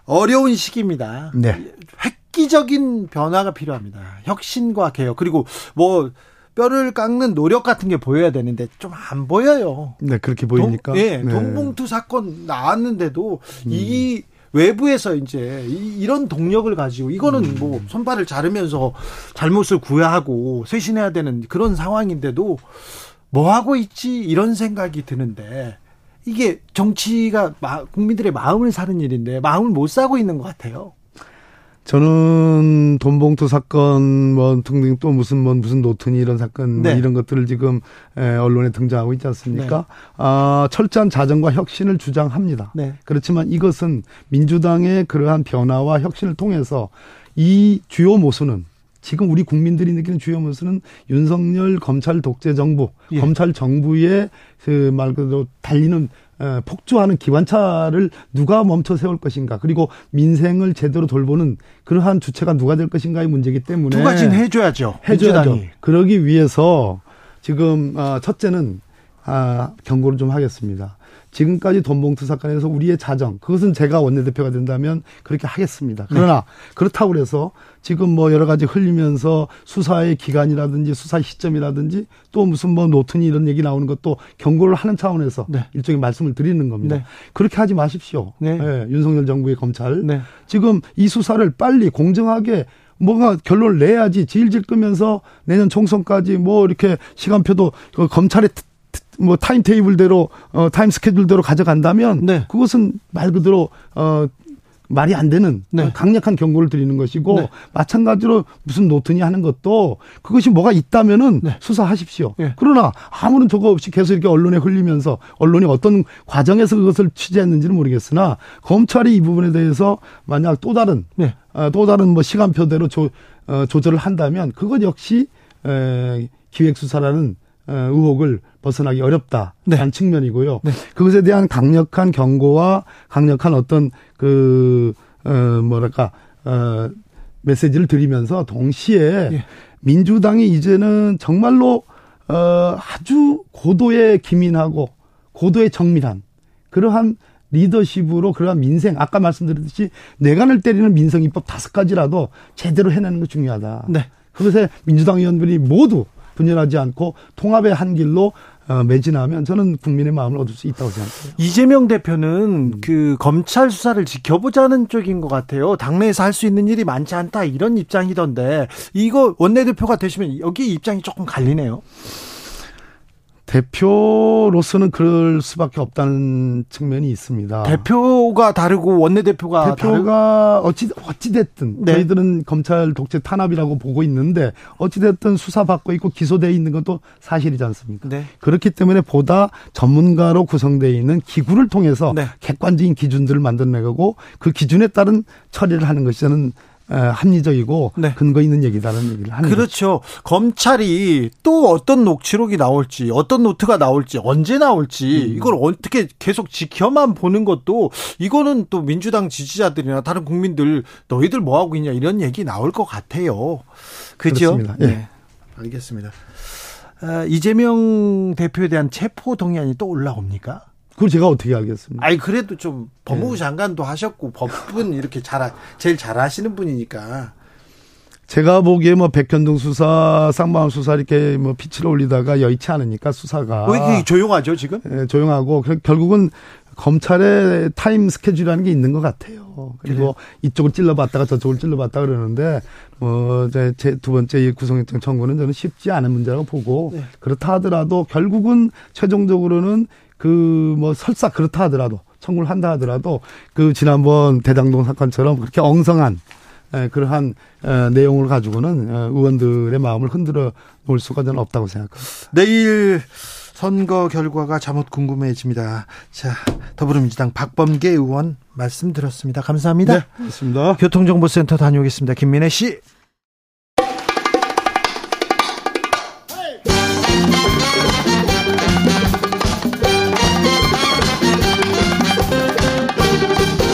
어려운 시기입니다. 네. 획기적인 변화가 필요합니다. 혁신과 개혁 그리고 뭐 뼈를 깎는 노력 같은 게 보여야 되는데 좀 안 보여요. 네, 그렇게 보이니까. 돈, 예, 네, 돈봉투 사건 나왔는데도 음. 이 외부에서 이제 이, 런 동력을 가지고 이거는 음. 뭐 손발을 자르면서 잘못을 구야하고 쇄신해야 되는 그런 상황인데도 뭐 하고 있지 이런 생각이 드는데 이게 정치가 국민들의 마음을 사는 일인데 마음을 못 사고 있는 것 같아요. 저는 돈봉투 사건 뭐 등등 또 무슨 뭐 무슨 노트니 이런 사건 뭐 네. 이런 것들을 지금 에, 언론에 등장하고 있지 않습니까? 네. 아, 철저한 자정과 혁신을 주장합니다. 네. 그렇지만 이것은 민주당의 그러한 변화와 혁신을 통해서 이 주요 모순은 지금 우리 국민들이 느끼는 주요 모순은 윤석열 검찰 독재 정부, 예. 검찰 정부의 그 말 그대로 달리는 폭주하는 기관차를 누가 멈춰 세울 것인가 그리고 민생을 제대로 돌보는 그러한 주체가 누가 될 것인가의 문제이기 때문에 두 가지는 해줘야죠. 해줘야죠. 민주당이. 그러기 위해서 지금 어, 첫째는 아, 경고를 좀 하겠습니다. 지금까지 돈봉투 사건에서 우리의 자정, 그것은 제가 원내대표가 된다면 그렇게 하겠습니다. 그러나 네. 그렇다고 그래서 지금 뭐 여러 가지 흘리면서 수사의 기간이라든지 수사 시점이라든지 또 무슨 뭐 노트니 이런 얘기 나오는 것도 경고를 하는 차원에서 네. 일종의 말씀을 드리는 겁니다. 네. 그렇게 하지 마십시오. 네. 네. 윤석열 정부의 검찰. 네. 지금 이 수사를 빨리 공정하게 뭐가 결론을 내야지 질질 끄면서 내년 총선까지 뭐 이렇게 시간표도 그 검찰의 뭐 time table대로 어 time schedule대로 가져간다면 네. 그것은 말 그대로 어 말이 안 되는 네. 강력한 경고를 드리는 것이고 네. 마찬가지로 무슨 노트니 하는 것도 그것이 뭐가 있다면은 네. 수사하십시오. 네. 그러나 아무런 저거 없이 계속 이렇게 언론에 흘리면서 언론이 어떤 과정에서 그것을 취재했는지는 모르겠으나 검찰이 이 부분에 대해서 만약 또 다른 네. 어, 또 다른 뭐 시간표대로 조, 어, 조절을 한다면 그것 역시 에, 기획 수사라는 어, 의혹을 벗어나기 어렵다라는 네. 측면이고요. 네. 그것에 대한 강력한 경고와 강력한 어떤 그, 어, 뭐랄까, 어, 메시지를 드리면서 동시에 예. 민주당이 이제는 정말로 어, 아주 고도의 기민하고 고도의 정밀한 그러한 리더십으로 그러한 민생 아까 말씀드렸듯이 뇌관을 때리는 민생 입법 다섯 가지라도 제대로 해내는 게 중요하다. 네. 그것에 민주당 의원들이 모두 분열하지 않고 통합의 한 길로 어, 매진하면 저는 국민의 마음을 얻을 수 있다고 생각해요. 이재명 대표는 음. 그 검찰 수사를 지켜보자는 쪽인 것 같아요. 당내에서 할 수 있는 일이 많지 않다 이런 입장이던데 이거 원내대표가 되시면 여기 입장이 조금 갈리네요. 대표로서는 그럴 수밖에 없다는 측면이 있습니다. 대표가 다르고 원내대표가 대표가 어찌 어찌 됐든 네. 저희들은 검찰 독재 탄압이라고 보고 있는데 어찌 됐든 수사받고 있고 기소돼 있는 것도 사실이지 않습니까? 네. 그렇기 때문에 보다 전문가로 구성되어 있는 기구를 통해서 네. 객관적인 기준들을 만들어내고 그 기준에 따른 처리를 하는 것이 저는 합리적이고 네. 근거 있는 얘기다는 얘기를 하는 그렇죠. 거죠. 검찰이 또 어떤 녹취록이 나올지 어떤 노트가 나올지 언제 나올지 음. 이걸 어떻게 계속 지켜만 보는 것도 이거는 또 민주당 지지자들이나 다른 국민들 너희들 뭐 하고 있냐 이런 얘기 나올 것 같아요. 그죠? 네. 네. 알겠습니다. 아, 이재명 대표에 대한 체포 동의안이 또 올라옵니까? 그걸 제가 어떻게 알겠습니까? 아니 그래도 좀 법무부 네. 장관도 하셨고 법은 이렇게 잘 제일 잘하시는 분이니까. 제가 보기에 뭐 백현동 수사, 쌍방울 수사 이렇게 뭐 피치를 올리다가 여의치 않으니까 수사가 왜 이렇게 조용하죠 지금? 네, 조용하고 결국은 검찰의 타임 스케줄이라는 게 있는 것 같아요. 그리고 그래. 이쪽을 찔러봤다가 저쪽을 찔러봤다 그러는데 뭐 제 두 번째 구속영장 청구는 저는 쉽지 않은 문제라고 보고 네. 그렇다 하더라도 결국은 최종적으로는 그 뭐 설사 그렇다 하더라도 청구를 한다 하더라도 그 지난번 대장동 사건처럼 그렇게 엉성한 에, 그러한 에, 내용을 가지고는 에, 의원들의 마음을 흔들어 놓을 수가 저는 없다고 생각합니다. 내일 선거 결과가 잠옷 궁금해집니다. 자, 더불어민주당 박범계 의원 말씀 들었습니다. 감사합니다. 네, 고맙습니다. 교통정보센터 다녀오겠습니다. 김민혜 씨.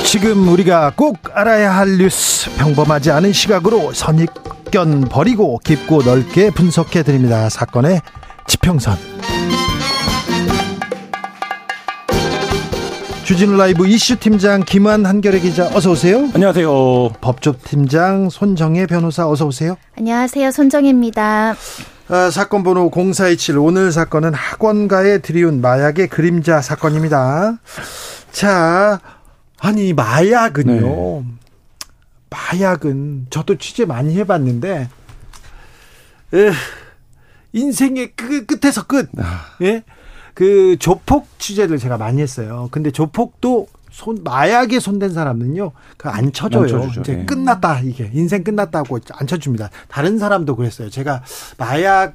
지금 우리가 꼭 알아야 할 뉴스 평범하지 않은 시각으로 선입견 버리고 깊고 넓게 분석해 드립니다. 사건의 지평선. 주진우 라이브 이슈 팀장 김한 한결의 기자 어서 오세요. 안녕하세요. 법조 팀장 손정혜 변호사 어서 오세요. 안녕하세요. 손정혜입니다. 아, 사건 번호 0427 오늘 사건은 학원가에 들이운 마약의 그림자 사건입니다. 자, 아니 마약은요. 네. 마약은 저도 취재 많이 해봤는데 에, 인생의 그 끝에서 끝. 아. 예. 그 조폭 취재를 제가 많이 했어요. 근데 조폭도 손 마약에 손댄 사람은요, 그안 쳐줘요. 이제 네. 끝났다 이게 인생 끝났다고 안 쳐줍니다. 다른 사람도 그랬어요. 제가 마약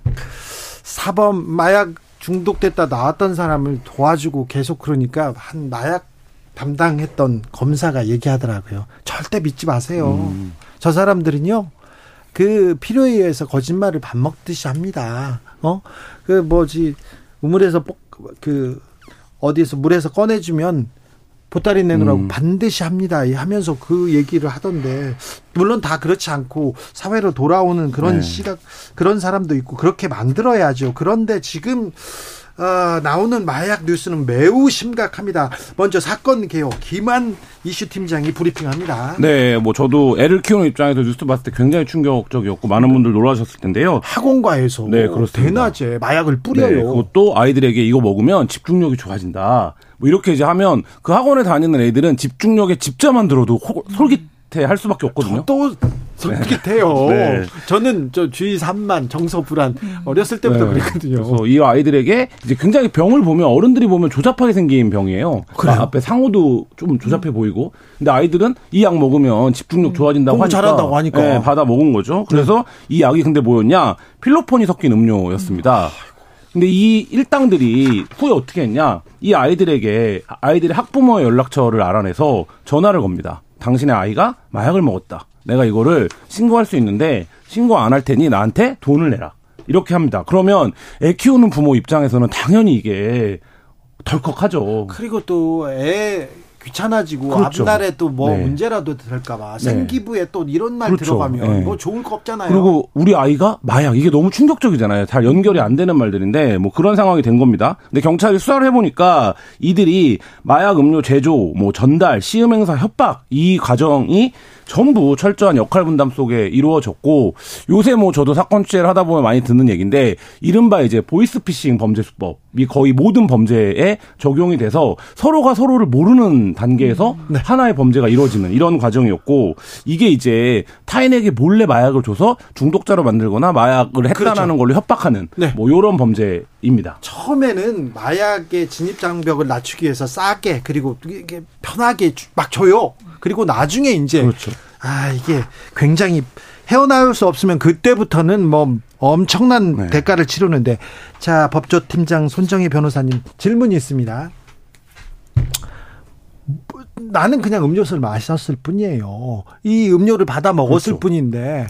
사범 마약 중독됐다 나왔던 사람을 도와주고 계속 그러니까 한 마약 담당했던 검사가 얘기하더라고요. 절대 믿지 마세요. 음. 저 사람들은요, 그 필요에 의해서 거짓말을 밥 먹듯이 합니다. 어? 그 뭐지, 우물에서 그, 어디에서 물에서 꺼내주면 보따리 내놓으라고 음. 반드시 합니다. 하면서 그 얘기를 하던데, 물론 다 그렇지 않고 사회로 돌아오는 그런 네. 시각, 그런 사람도 있고, 그렇게 만들어야죠. 그런데 지금, 어, 나오는 마약 뉴스는 매우 심각합니다. 먼저 사건 개요 김한 이슈 팀장이 브리핑합니다. 네, 뭐 저도 애를 키우는 입장에서 뉴스 봤을 때 굉장히 충격적이었고 많은 분들 놀라셨을 텐데요. 학원가에서 네, 그렇습니다. 대낮에 마약을 뿌려요. 네, 그것도 아이들에게 이거 먹으면 집중력이 좋아진다. 뭐 이렇게 이제 하면 그 학원에 다니는 애들은 집중력에 집자만 들어도 솔깃해 할 수밖에 없거든요. 또 솔깃해요. 네. 저는 저 주의 산만 정서 불안 어렸을 때부터 네. 그랬거든요. 그래서 이 아이들에게 이제 굉장히 병을 보면 어른들이 보면 조잡하게 생긴 병이에요. 그래요? 앞에 상호도 좀 조잡해 음. 보이고. 근데 아이들은 이 약 먹으면 집중력 좋아진다고 하니까 잘한다고 하니까 네, 받아 먹은 거죠. 그래서 네. 이 약이 근데 뭐였냐? 필로폰이 섞인 음료였습니다. 근데 이 일당들이 후에 어떻게 했냐? 이 아이들에게 아이들의 학부모의 연락처를 알아내서 전화를 겁니다. 당신의 아이가 마약을 먹었다. 내가 이거를 신고할 수 있는데 신고 안 할 테니 나한테 돈을 내라. 이렇게 합니다. 그러면 애 키우는 부모 입장에서는 당연히 이게 덜컥하죠. 그리고 또 애 귀찮아지고 그렇죠. 앞날에 또뭐 네. 문제라도 될까봐 네. 생기부에 또 이런 말 그렇죠. 들어가면 네. 뭐 좋을 거 없잖아요. 그리고 우리 아이가 마약 이게 너무 충격적이잖아요. 잘 연결이 안 되는 말들인데 뭐 그런 상황이 된 겁니다. 근데 경찰이 수사를 해보니까 이들이 마약 음료 제조, 뭐 전달, 시음 행사, 협박 이 과정이 전부 철저한 역할 분담 속에 이루어졌고 요새 뭐 저도 사건 취재를 하다 보면 많이 듣는 얘기인데 이른바 이제 보이스피싱 범죄 수법이 거의 모든 범죄에 적용이 돼서 서로가 서로를 모르는 단계에서 네. 하나의 범죄가 이루어지는 이런 과정이었고 이게 이제 타인에게 몰래 마약을 줘서 중독자로 만들거나 마약을 했다라는 그렇죠. 걸로 협박하는 네. 뭐 요런 범죄입니다. 처음에는 마약의 진입 장벽을 낮추기 위해서 싸게 그리고 이게 편하게 막 줘요. 그리고 나중에 이제 그렇죠. 아 이게 굉장히 헤어나올 수 없으면 그때부터는 뭐 엄청난 네. 대가를 치르는데 자 법조팀장 손정희 변호사님 질문이 있습니다. 나는 그냥 음료수를 마셨을 뿐이에요. 이 음료를 받아 먹었을 그렇죠. 뿐인데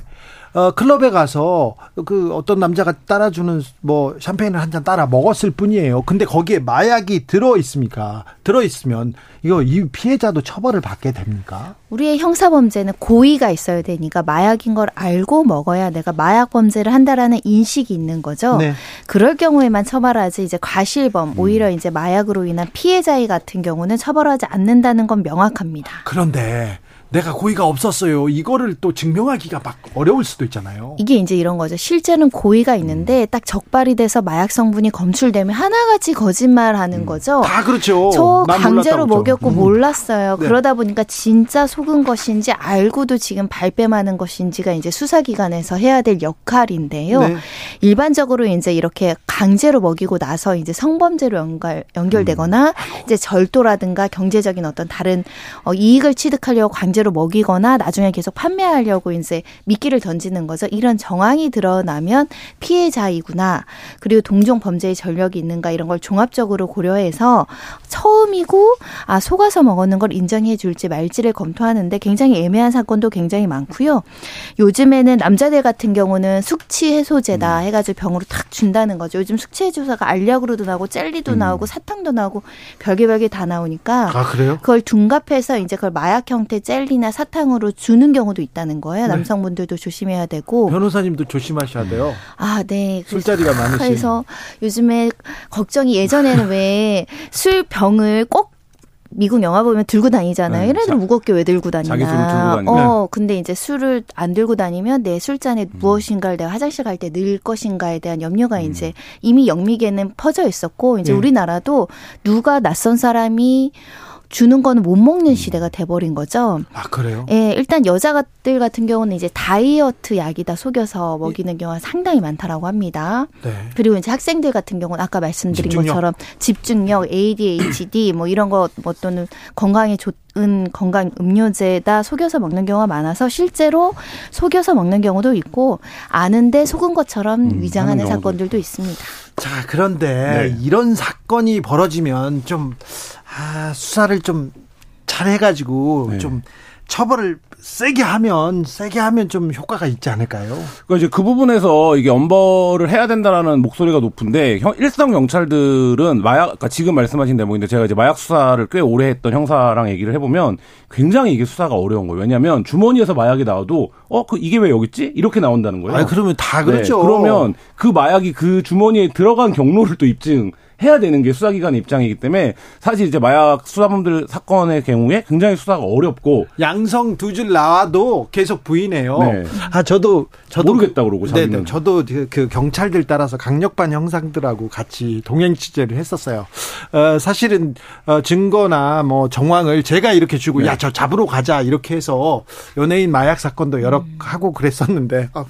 어, 클럽에 가서 그 어떤 남자가 따라주는 뭐 샴페인을 한 잔 따라 먹었을 뿐이에요. 근데 거기에 마약이 들어 있습니까? 들어 있으면 이거 이 피해자도 처벌을 받게 됩니까? 우리의 형사 범죄는 고의가 있어야 되니까 마약인 걸 알고 먹어야 내가 마약 범죄를 한다라는 인식이 있는 거죠. 네. 그럴 경우에만 처벌하지 이제 과실범 오히려 이제 마약으로 인한 피해자의 같은 경우는 처벌하지 않는다는 건 명확합니다. 그런데 내가 고의가 없었어요. 이거를 또 증명하기가 막 어려울 수도 있잖아요. 이게 이제 이런 거죠. 실제는 고의가 있는데 음. 딱 적발이 돼서 마약 성분이 검출되면 하나같이 거짓말하는 음. 거죠. 다 그렇죠. 저 강제로 먹였고 음. 몰랐어요. 네. 그러다 보니까 진짜 속은 것인지 알고도 지금 발뺌하는 것인지가 이제 수사기관에서 해야 될 역할인데요. 네. 일반적으로 이제 이렇게 강제로 먹이고 나서 이제 성범죄로 연결, 연결되거나 음. 이제 절도라든가 경제적인 어떤 다른 어, 이익을 취득하려고 강제 강제로 먹이거나 나중에 계속 판매하려고 이제 미끼를 던지는 거죠. 이런 정황이 드러나면 피해자이구나. 그리고 동종 범죄의 전력이 있는가 이런 걸 종합적으로 고려해서 처음이고 아 속아서 먹었는 걸 인정해 줄지 말지를 검토하는데 굉장히 애매한 사건도 굉장히 많고요. 요즘에는 남자들 같은 경우는 숙취 해소제다 음. 해가지고 병으로 탁 준다는 거죠. 요즘 숙취 해소제가 알약으로도 나오고 젤리도 음. 나오고 사탕도 나오고 별개 별개 다 나오니까 아 그래요? 그걸 둔갑해서 이제 그걸 마약 형태 젤 쌀이나 사탕으로 주는 경우도 있다는 거예요. 네. 남성분들도 조심해야 되고 변호사님도 조심하셔야 돼요. 아, 네. 술자리가 많으시. 그래서 요즘에 걱정이 예전에는 왜 술 병을 꼭 미국 영화 보면 들고 다니잖아요. 네. 얘네들 무겁게 왜 들고 다니나. 자기 술을 들고 다니면. 어, 근데 이제 술을 안 들고 다니면 내 술잔에 음. 무엇인가를 내가 화장실 갈 때 넣을 것인가에 대한 염려가 음. 이제 이미 영미계는 퍼져 있었고 이제 네. 우리나라도 누가 낯선 사람이 주는 거는 못 먹는 시대가 돼버린 거죠. 아 그래요? 예, 일단 여자들 같은 경우는 이제 다이어트 약이다 속여서 먹이는 경우가 상당히 많다라고 합니다. 네. 그리고 이제 학생들 같은 경우는 아까 말씀드린 집중력. 것처럼 집중력, ADHD 뭐 이런 거뭐 또는 건강에 좋 은 건강 음료제다 속여서 먹는 경우가 많아서 실제로 속여서 먹는 경우도 있고 아는데 속은 것처럼 음, 위장하는 사건들도 있습니다. 자, 그런데 네. 이런 사건이 벌어지면 좀 아, 수사를 좀 잘해 가지고 네. 좀 처벌을 세게 하면 세게 하면 좀 효과가 있지 않을까요? 그러니까 이제 그 부분에서 이게 엄벌을 해야 된다라는 목소리가 높은데 형, 일선 경찰들은 마약 그러니까 지금 말씀하신 대목인데 제가 이제 마약 수사를 꽤 오래 했던 형사랑 얘기를 해보면 굉장히 이게 수사가 어려운 거예요. 왜냐하면 주머니에서 마약이 나와도 어 그 이게 왜 여기 있지? 이렇게 나온다는 거예요. 아 그러면 다 그렇죠. 네, 그러면 그 마약이 그 주머니에 들어간 경로를 또 입증 해야 되는 게 수사기관의 입장이기 때문에 사실 이제 마약 수사범들 사건의 경우에 굉장히 수사가 어렵고 양성 두줄 나와도 계속 부인해요. 네. 아 저도 저도 모르겠다 그러고 네, 네. 저도 그, 그, 경찰들 따라서 강력반 형상들하고 같이 동행 취재를 했었어요. 어, 사실은 어, 증거나 뭐 정황을 제가 이렇게 주고 네. 야저 잡으러 가자 이렇게 해서 연예인 마약 사건도 여러 음. 하고 그랬었는데 아,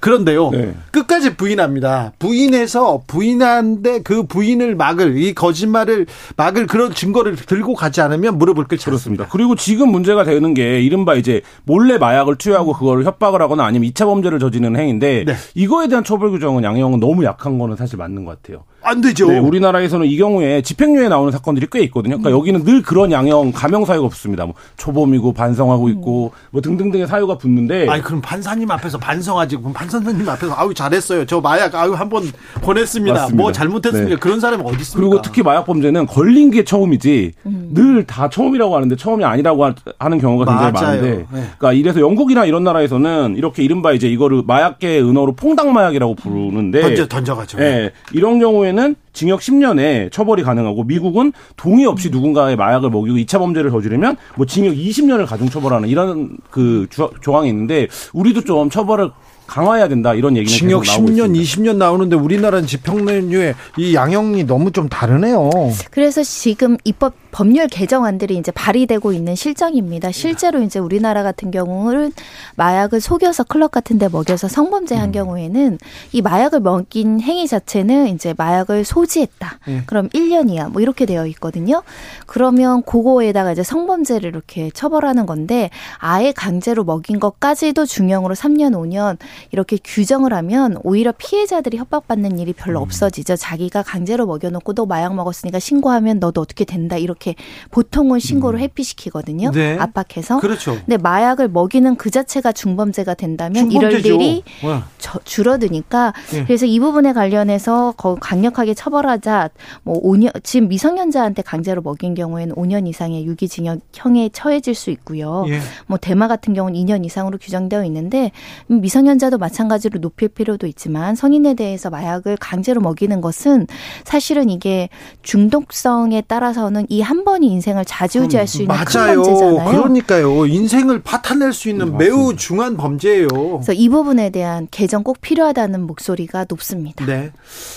그런데요 네. 끝까지 부인합니다. 부인해서 부인한데 그 부인을 막을 이 거짓말을 막을 그런 증거를 들고 가지 않으면 무릎을 꿇지 그렇습니다. 그리고 지금 문제가 되는 게 이른바 이제 몰래 마약을 투여하고 그걸 협박을 하거나 아니면 2차 범죄를 저지르는 행위인데 네. 이거에 대한 처벌 규정은 양형은 너무 약한 거는 사실 맞는 것 같아요. 안 되죠. 네, 우리나라에서는 이 경우에 집행유예 나오는 사건들이 꽤 있거든요. 그러니까 음. 여기는 늘 그런 양형 감형 사유가 붙습니다. 뭐 초범이고 반성하고 있고 뭐 등등등의 사유가 붙는데. 아니 그럼 판사님 앞에서 반성하지. 그럼 판사님 앞에서 아유 잘했어요. 저 마약 아유 한번 보냈습니다. 맞습니다. 뭐 잘못했습니다. 네. 그런 사람이 어디 있습니까? 그리고 특히 마약 범죄는 걸린 게 처음이지 음. 늘다 처음이라고 하는데 처음이 아니라고 하는 경우가 굉장히 맞아요. 많은데. 네. 그러니까 이래서 영국이나 이런 나라에서는 이렇게 이른바 이제 이거를 마약계 은어로 퐁당 마약이라고 부르는데 던져 던져가죠. 네. 이런 경우에 는 징역 10년에 처벌이 가능하고 미국은 동의 없이 누군가의 마약을 먹이고 2차 범죄를 저지르면 뭐 징역 20년을 가중 처벌하는 이런 그 조항이 있는데 우리도 좀 처벌을 강화해야 된다 이런 얘기는 징역 10년, 있습니다. 20년 나오는데 우리나라는 집행유예 이 양형이 너무 좀 다르네요. 그래서 지금 입법 법률 개정안들이 이제 발의되고 있는 실정입니다. 실제로 이제 우리나라 같은 경우는 마약을 속여서 클럽 같은 데 먹여서 성범죄 한 음. 경우에는 이 마약을 먹인 행위 자체는 이제 마약을 소지했다. 네. 그럼 1년 이하 뭐 이렇게 되어 있거든요. 그러면 그거에다가 이제 성범죄를 이렇게 처벌하는 건데 아예 강제로 먹인 것까지도 중형으로 3년 5년 이렇게 규정을 하면 오히려 피해자들이 협박받는 일이 별로 음. 없어지죠. 자기가 강제로 먹여놓고 또 마약 먹었으니까 신고하면 너도 어떻게 된다 이렇게 이렇게 보통은 신고를 음. 회피시키거든요. 네. 압박해서. 그렇죠. 근데 마약을 먹이는 그 자체가 중범죄가 된다면 중범죄죠. 이럴 일이 와. 저, 줄어드니까 네. 그래서 이 부분에 관련해서 강력하게 처벌하자. 뭐 5년 지금 미성년자한테 강제로 먹인 경우에는 5년 이상의 유기징역형에 처해질 수 있고요. 예. 뭐 대마 같은 경우는 2년 이상으로 규정되어 있는데 미성년자도 마찬가지로 높일 필요도 있지만 성인에 대해서 마약을 강제로 먹이는 것은 사실은 이게 중독성에 따라서는 이한 번이 인생을 좌지우지할 수 있는 맞아요. 큰 문제잖아요. 그러니까요. 인생을 파탄낼 수 있는 네, 매우 중한 범죄예요. 그래서 이 부분에 대한 개정 꼭 필요하다는 목소리가 높습니다. 네.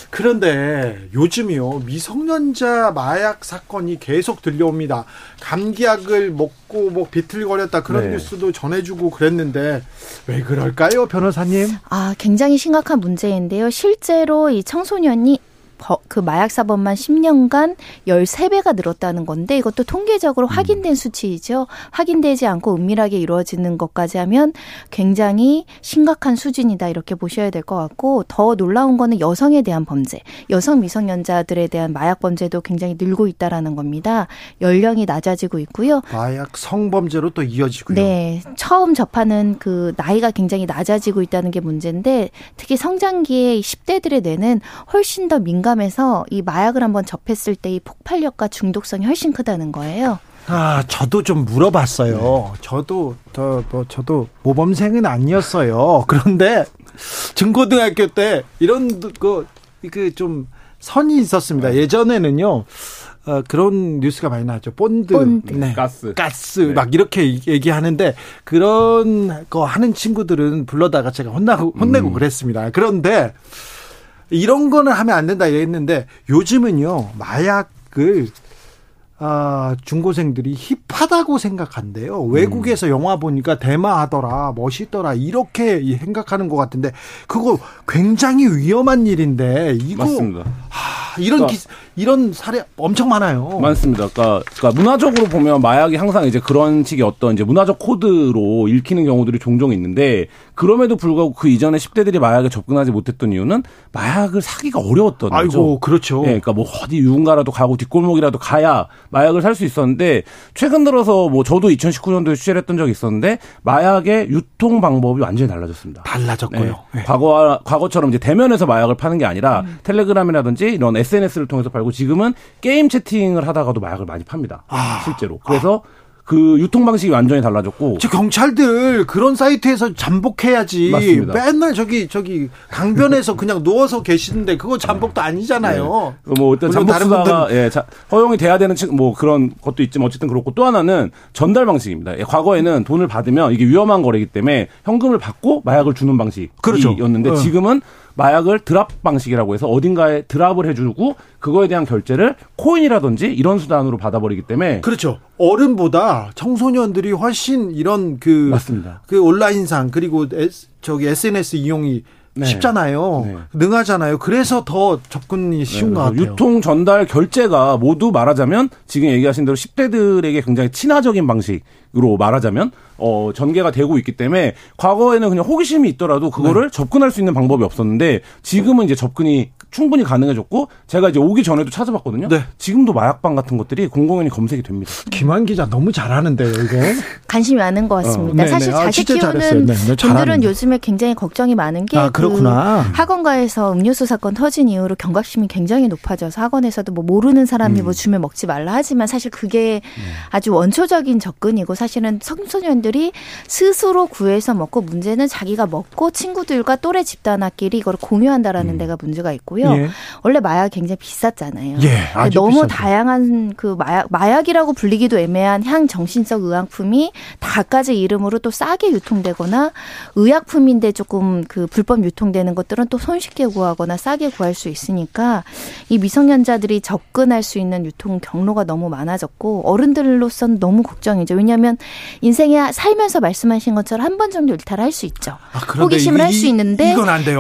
그런데 요즘이요. 미성년자 마약 사건이 계속 들려옵니다. 감기약을 먹고 뭐 비틀거렸다 그런 네. 뉴스도 전해주고 그랬는데 왜 그럴까요, 변호사님? 아, 굉장히 심각한 문제인데요. 실제로 이 청소년이 그 마약 사범만 10년간 13배가 늘었다는 건데 이것도 통계적으로 음. 확인된 수치이죠. 확인되지 않고 은밀하게 이루어지는 것까지 하면 굉장히 심각한 수준이다 이렇게 보셔야 될 것 같고 더 놀라운 거는 여성에 대한 범죄, 여성 미성년자들에 대한 마약 범죄도 굉장히 늘고 있다라는 겁니다. 연령이 낮아지고 있고요. 마약 성범죄로 또 이어지고요. 네, 처음 접하는 그 나이가 굉장히 낮아지고 있다는 게 문제인데 특히 성장기에 10대들의 뇌는 훨씬 더 민감 민감해서 이 마약을 한번 접했을 때 이 폭발력과 중독성이 훨씬 크다는 거예요. 아, 저도 좀 물어봤어요. 네. 저도 저, 뭐, 저도 모범생은 아니었어요. 그런데 중고등학교 때 이런 그그좀 선이 있었습니다. 네. 예전에는요. 어, 그런 뉴스가 많이 나왔죠. 본드, 본드. 네. 가스, 가스 네. 막 이렇게 얘기하는데 그런 거 하는 친구들은 불러다가 제가 혼나고 혼내고 음. 그랬습니다. 그런데 이런 거는 하면 안 된다 했는데 요즘은요 마약을 아, 중고생들이 힙하다고 생각한대요. 외국에서 음. 영화 보니까 대마하더라, 멋있더라, 이렇게 생각하는 것 같은데, 그거 굉장히 위험한 일인데, 이거. 맞습니다. 하, 이런 그러니까, 기, 이런 사례 엄청 많아요. 많습니다. 그러니까, 그러니까, 문화적으로 보면 마약이 항상 이제 그런 식의 어떤 이제 문화적 코드로 읽히는 경우들이 종종 있는데, 그럼에도 불구하고 그 이전에 10대들이 마약에 접근하지 못했던 이유는 마약을 사기가 어려웠던 거죠. 아이고, 그렇죠. 네, 그러니까 뭐 어디 유흥가라도 가고 뒷골목이라도 가야 마약을 살 수 있었는데 최근 들어서 뭐 저도 2019년도에 취재를 했던 적이 있었는데 마약의 유통 방법이 완전히 달라졌습니다. 달라졌고요. 네. 네. 과거 과거처럼 이제 대면에서 마약을 파는 게 아니라 음. 텔레그램이라든지 이런 SNS를 통해서 팔고 지금은 게임 채팅을 하다가도 마약을 많이 팝니다. 아. 실제로. 그래서 아. 그 유통 방식이 완전히 달라졌고. 저 경찰들 그런 사이트에서 잠복해야지. 맞습니다. 맨날 저기 저기 강변에서 그냥 누워서 계시는데 그거 잠복도 아니잖아요. 네. 뭐 일단 잠복 수사가 예, 자, 허용이 돼야 되는 뭐 그런 것도 있지만 어쨌든 그렇고 또 하나는 전달 방식입니다. 예, 과거에는 돈을 받으면 이게 위험한 거래기 때문에 현금을 받고 마약을 주는 방식이었는데 그렇죠. 지금은 마약을 드랍 방식이라고 해서 어딘가에 드랍을 해주고 그거에 대한 결제를 코인이라든지 이런 수단으로 받아버리기 때문에 그렇죠. 어른보다 청소년들이 훨씬 이런 그 맞습니다. 그 온라인상 그리고 에스, 저기 SNS 이용이 네. 쉽잖아요. 네. 능하잖아요. 그래서 더 접근이 쉬운 네. 것 같아요. 유통 전달 결제가 모두 말하자면 지금 얘기하신 대로 10대들에게 굉장히 친화적인 방식으로 말하자면 어 전개가 되고 있기 때문에 과거에는 그냥 호기심이 있더라도 그거를 네. 접근할 수 있는 방법이 없었는데 지금은 이제 접근이 충분히 가능해졌고 제가 이제 오기 전에도 찾아봤거든요. 네. 지금도 마약방 같은 것들이 공공연히 검색이 됩니다. 김한 기자 너무 잘하는데요, 이거. 관심이 많은 것 같습니다. 어, 사실 아, 자식 키우는 네, 분들은 요즘에 굉장히 걱정이 많은 게 아, 그렇구나. 그 학원가에서 음료수 사건 터진 이후로 경각심이 굉장히 높아져서 학원에서도 뭐 모르는 사람이 뭐 음. 뭐 주면 먹지 말라 하지만 사실 그게 네. 아주 원초적인 접근이고 사실은 청소년들이 스스로 구해서 먹고 문제는 자기가 먹고 친구들과 또래 집단끼리 이걸 공유한다라는 음. 데가 문제가 있고요. 있고요. 예. 원래 마약 굉장히 비쌌잖아요. 예, 너무 비싸죠. 다양한 그 마약 마약이라고 불리기도 애매한 향 정신성 의약품이 다까지 이름으로 또 싸게 유통되거나 의약품인데 조금 그 불법 유통되는 것들은 또 손쉽게 구하거나 싸게 구할 수 있으니까 이 미성년자들이 접근할 수 있는 유통 경로가 너무 많아졌고 어른들로서는 너무 걱정이죠. 왜냐하면 인생에 살면서 말씀하신 것처럼 한 번 정도 일탈할 수 있죠. 아, 호기심을 할 수 있는데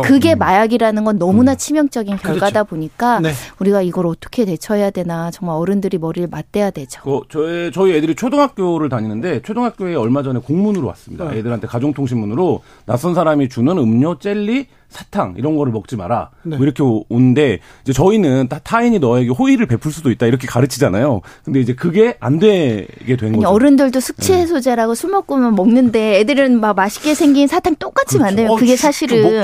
그게 음. 마약이라는 건 너무나 음. 치명적 인 그렇죠. 결과다 그렇죠. 보니까 네. 우리가 이걸 어떻게 대처해야 되나 정말 어른들이 머리를 맞대야 되죠. 그 저희 저희 애들이 초등학교를 다니는데 초등학교에 얼마 전에 공문으로 왔습니다. 네. 애들한테 가정통신문으로 낯선 사람이 주는 음료, jel리, 사탕 이런 거를 먹지 마라. 네. 뭐 이렇게 오는데 이제 저희는 타인이 너에게 호의를 베풀 수도 있다 이렇게 가르치잖아요. 근데 이제 그게 안 되게 된 거죠. 어른들도 숙취 네. 해소제라고 네. 술 먹고만 먹는데 애들은 막 맛있게 생긴 사탕 똑같이 그렇죠. 만들면 어, 그게 사실은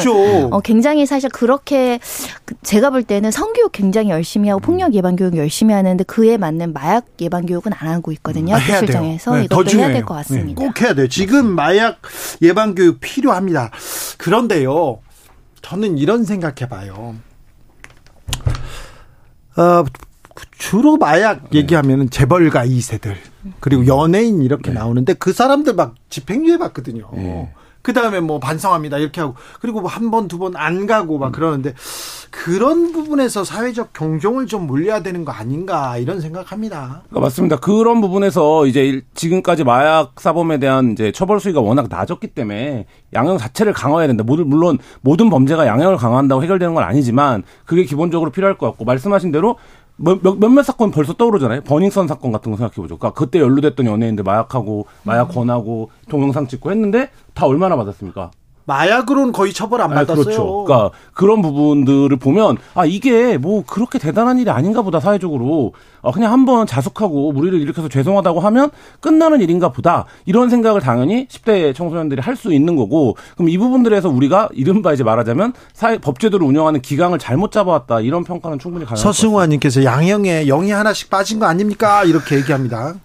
어, 굉장히 사실 그렇게 그 제가 볼 때는 성교육 굉장히 열심히 하고 폭력 예방 교육 열심히 하는데 그에 맞는 마약 예방 교육은 안 하고 있거든요. 아, 실정에서 네, 이것도 해야 될 것 같습니다. 네, 꼭 해야 돼요. 지금 마약 예방 교육 필요합니다. 그런데요. 저는 이런 생각해 봐요. 어, 주로 마약 네. 얘기하면 은 재벌가 2세들 그리고 연예인 이렇게 네. 나오는데 그 사람들 막 집행유예 받거든요. 네. 그 다음에 뭐 반성합니다 이렇게 하고 그리고 뭐 한 번 두 번 안 가고 막 음. 그러는데 그런 부분에서 사회적 경종을 좀 물려야 되는 거 아닌가 이런 생각합니다. 그러니까 맞습니다. 그런 부분에서 이제 지금까지 마약 사범에 대한 이제 처벌 수위가 워낙 낮았기 때문에 양형 자체를 강화해야 된다. 물론 모든 범죄가 양형을 강화한다고 해결되는 건 아니지만 그게 기본적으로 필요할 것 같고 말씀하신 대로 몇, 몇 사건 벌써 떠오르잖아요. 버닝썬 사건 같은 거 생각해보죠. 그러니까 그때 연루됐던 연예인들 마약하고 마약 음. 권하고 동영상 찍고 했는데 다 얼마나 받았습니까? 마약으로는 거의 처벌 안 아, 받았어요. 그렇죠. 그러니까 그런 부분들을 보면 아 이게 뭐 그렇게 대단한 일이 아닌가 보다 사회적으로 어, 그냥 한번 자숙하고 무리를 일으켜서 죄송하다고 하면 끝나는 일인가 보다 이런 생각을 당연히 10대 청소년들이 할 수 있는 거고 그럼 이 부분들에서 우리가 이른바 이제 말하자면 사회 법제도를 운영하는 기강을 잘못 잡아왔다 이런 평가는 충분히 가능합니다. 서승화님께서 양형에 영이 하나씩 빠진 거 아닙니까 이렇게 얘기합니다.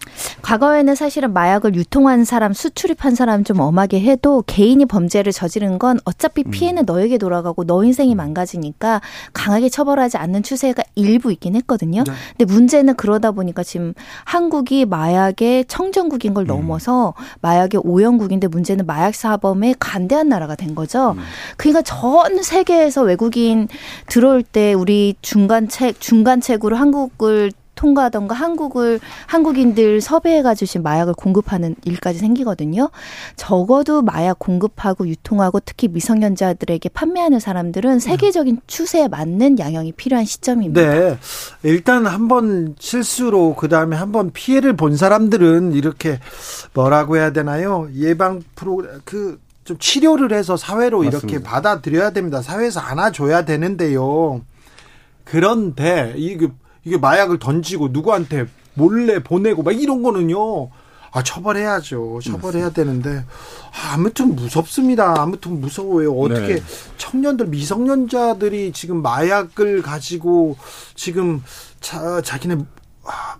과거에는 사실은 마약을 유통한 사람 수출입한 사람 좀 엄하게 해도 개인이 범죄를 저 지른 건 어차피 음. 피해는 음. 너에게 돌아가고 너 인생이 망가지니까 강하게 처벌하지 않는 추세가 일부 있긴 했거든요. 네. 근데 문제는 그러다 보니까 지금 한국이 마약의 청정국인 걸 음. 넘어서 마약의 오염국인데 문제는 마약 사범에 간대한 나라가 된 거죠. 음. 그러니까 전 세계에서 외국인 들어올 때 우리 중간책 중간책으로 한국을 통과하던가 한국을 한국인들 섭외해 가지고 마약을 공급하는 일까지 생기거든요. 적어도 마약 공급하고 유통하고 특히 미성년자들에게 판매하는 사람들은 세계적인 추세에 맞는 양형이 필요한 시점입니다. 네. 일단 한번 실수로 그다음에 한번 피해를 본 사람들은 이렇게 뭐라고 해야 되나요? 예방 프로 그좀 치료를 해서 사회로 맞습니다. 이렇게 받아들여야 됩니다. 사회에서 안아줘야 되는데요. 그런데 이게 이게 마약을 던지고 누구한테 몰래 보내고 막 이런 거는요. 아, 처벌해야죠. 처벌해야 되는데. 아, 아무튼 무섭습니다. 아무튼 무서워요. 어떻게 네. 청년들, 미성년자들이 지금 마약을 가지고 지금 자, 자기네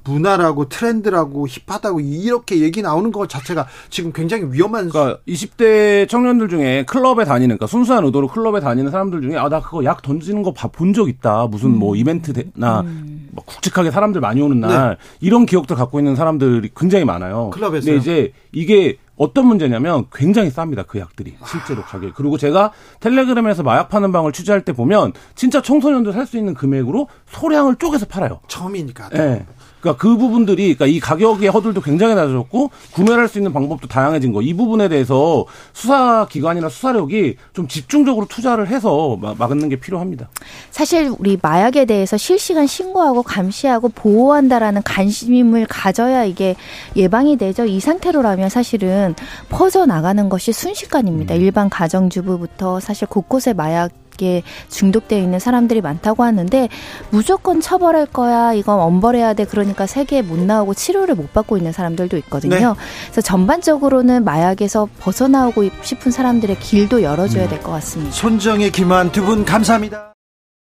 문화라고 트렌드라고 힙하다고 이렇게 얘기 나오는 것 자체가 지금 굉장히 위험한. 그러니까 20대 청년들 중에 클럽에 다니는, 그러니까 순수한 의도로 클럽에 다니는 사람들 중에 아 나 그거 약 던지는 거 본 적 있다. 무슨 뭐 음. 이벤트나 음. 뭐 굵직하게 사람들 많이 오는 날 네. 이런 기억들 갖고 있는 사람들이 굉장히 많아요. 클럽에서. 근데 이제 이게 어떤 문제냐면 굉장히 쌉니다. 그 약들이. 실제로 가격. 그리고 제가 텔레그램에서 마약 파는 방을 취재할 때 보면 진짜 청소년들 살수 있는 금액으로 소량을 쪼개서 팔아요. 처음이니까. 예. 네. 그러니까 그 부분들이 그러니까 이 가격의 허들도 굉장히 낮아졌고 구매를 할 수 있는 방법도 다양해진 거. 이 부분에 대해서 수사 기관이나 수사력이 좀 집중적으로 투자를 해서 막는 게 필요합니다. 사실 우리 마약에 대해서 실시간 신고하고 감시하고 보호한다라는 관심을 가져야 이게 예방이 되죠. 이 상태로라면 사실은 퍼져 나가는 것이 순식간입니다. 음. 일반 가정주부부터 사실 곳곳에 마약 에 중독되어 있는 사람들이 많다고 하는데 무조건 처벌할 거야 이건 엄벌해야 돼 그러니까 세계에 못 나오고 치료를 못 받고 있는 사람들도 있거든요. 네. 그래서 전반적으로는 마약에서 벗어나오고 싶은 사람들의 길도 열어줘야 될 것 같습니다. 손정의 김한 두 분 감사합니다.